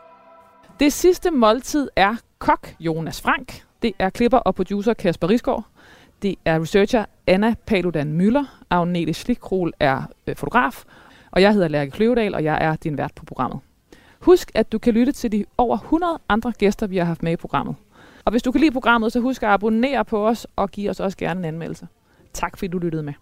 Det sidste måltid er kok Jonas Frank. Det er klipper og producer Kasper Risgaard. Det er researcher Anna Paludan Møller. Agnete Schlikrol er øh, fotograf. Og jeg hedder Lærke Kløvedal, og jeg er din vært på programmet. Husk, at du kan lytte til de over 100 andre gæster, vi har haft med i programmet. Og hvis du kan lide programmet, så husk at abonnere på os og give os også gerne en anmeldelse. Tak fordi du lyttede med.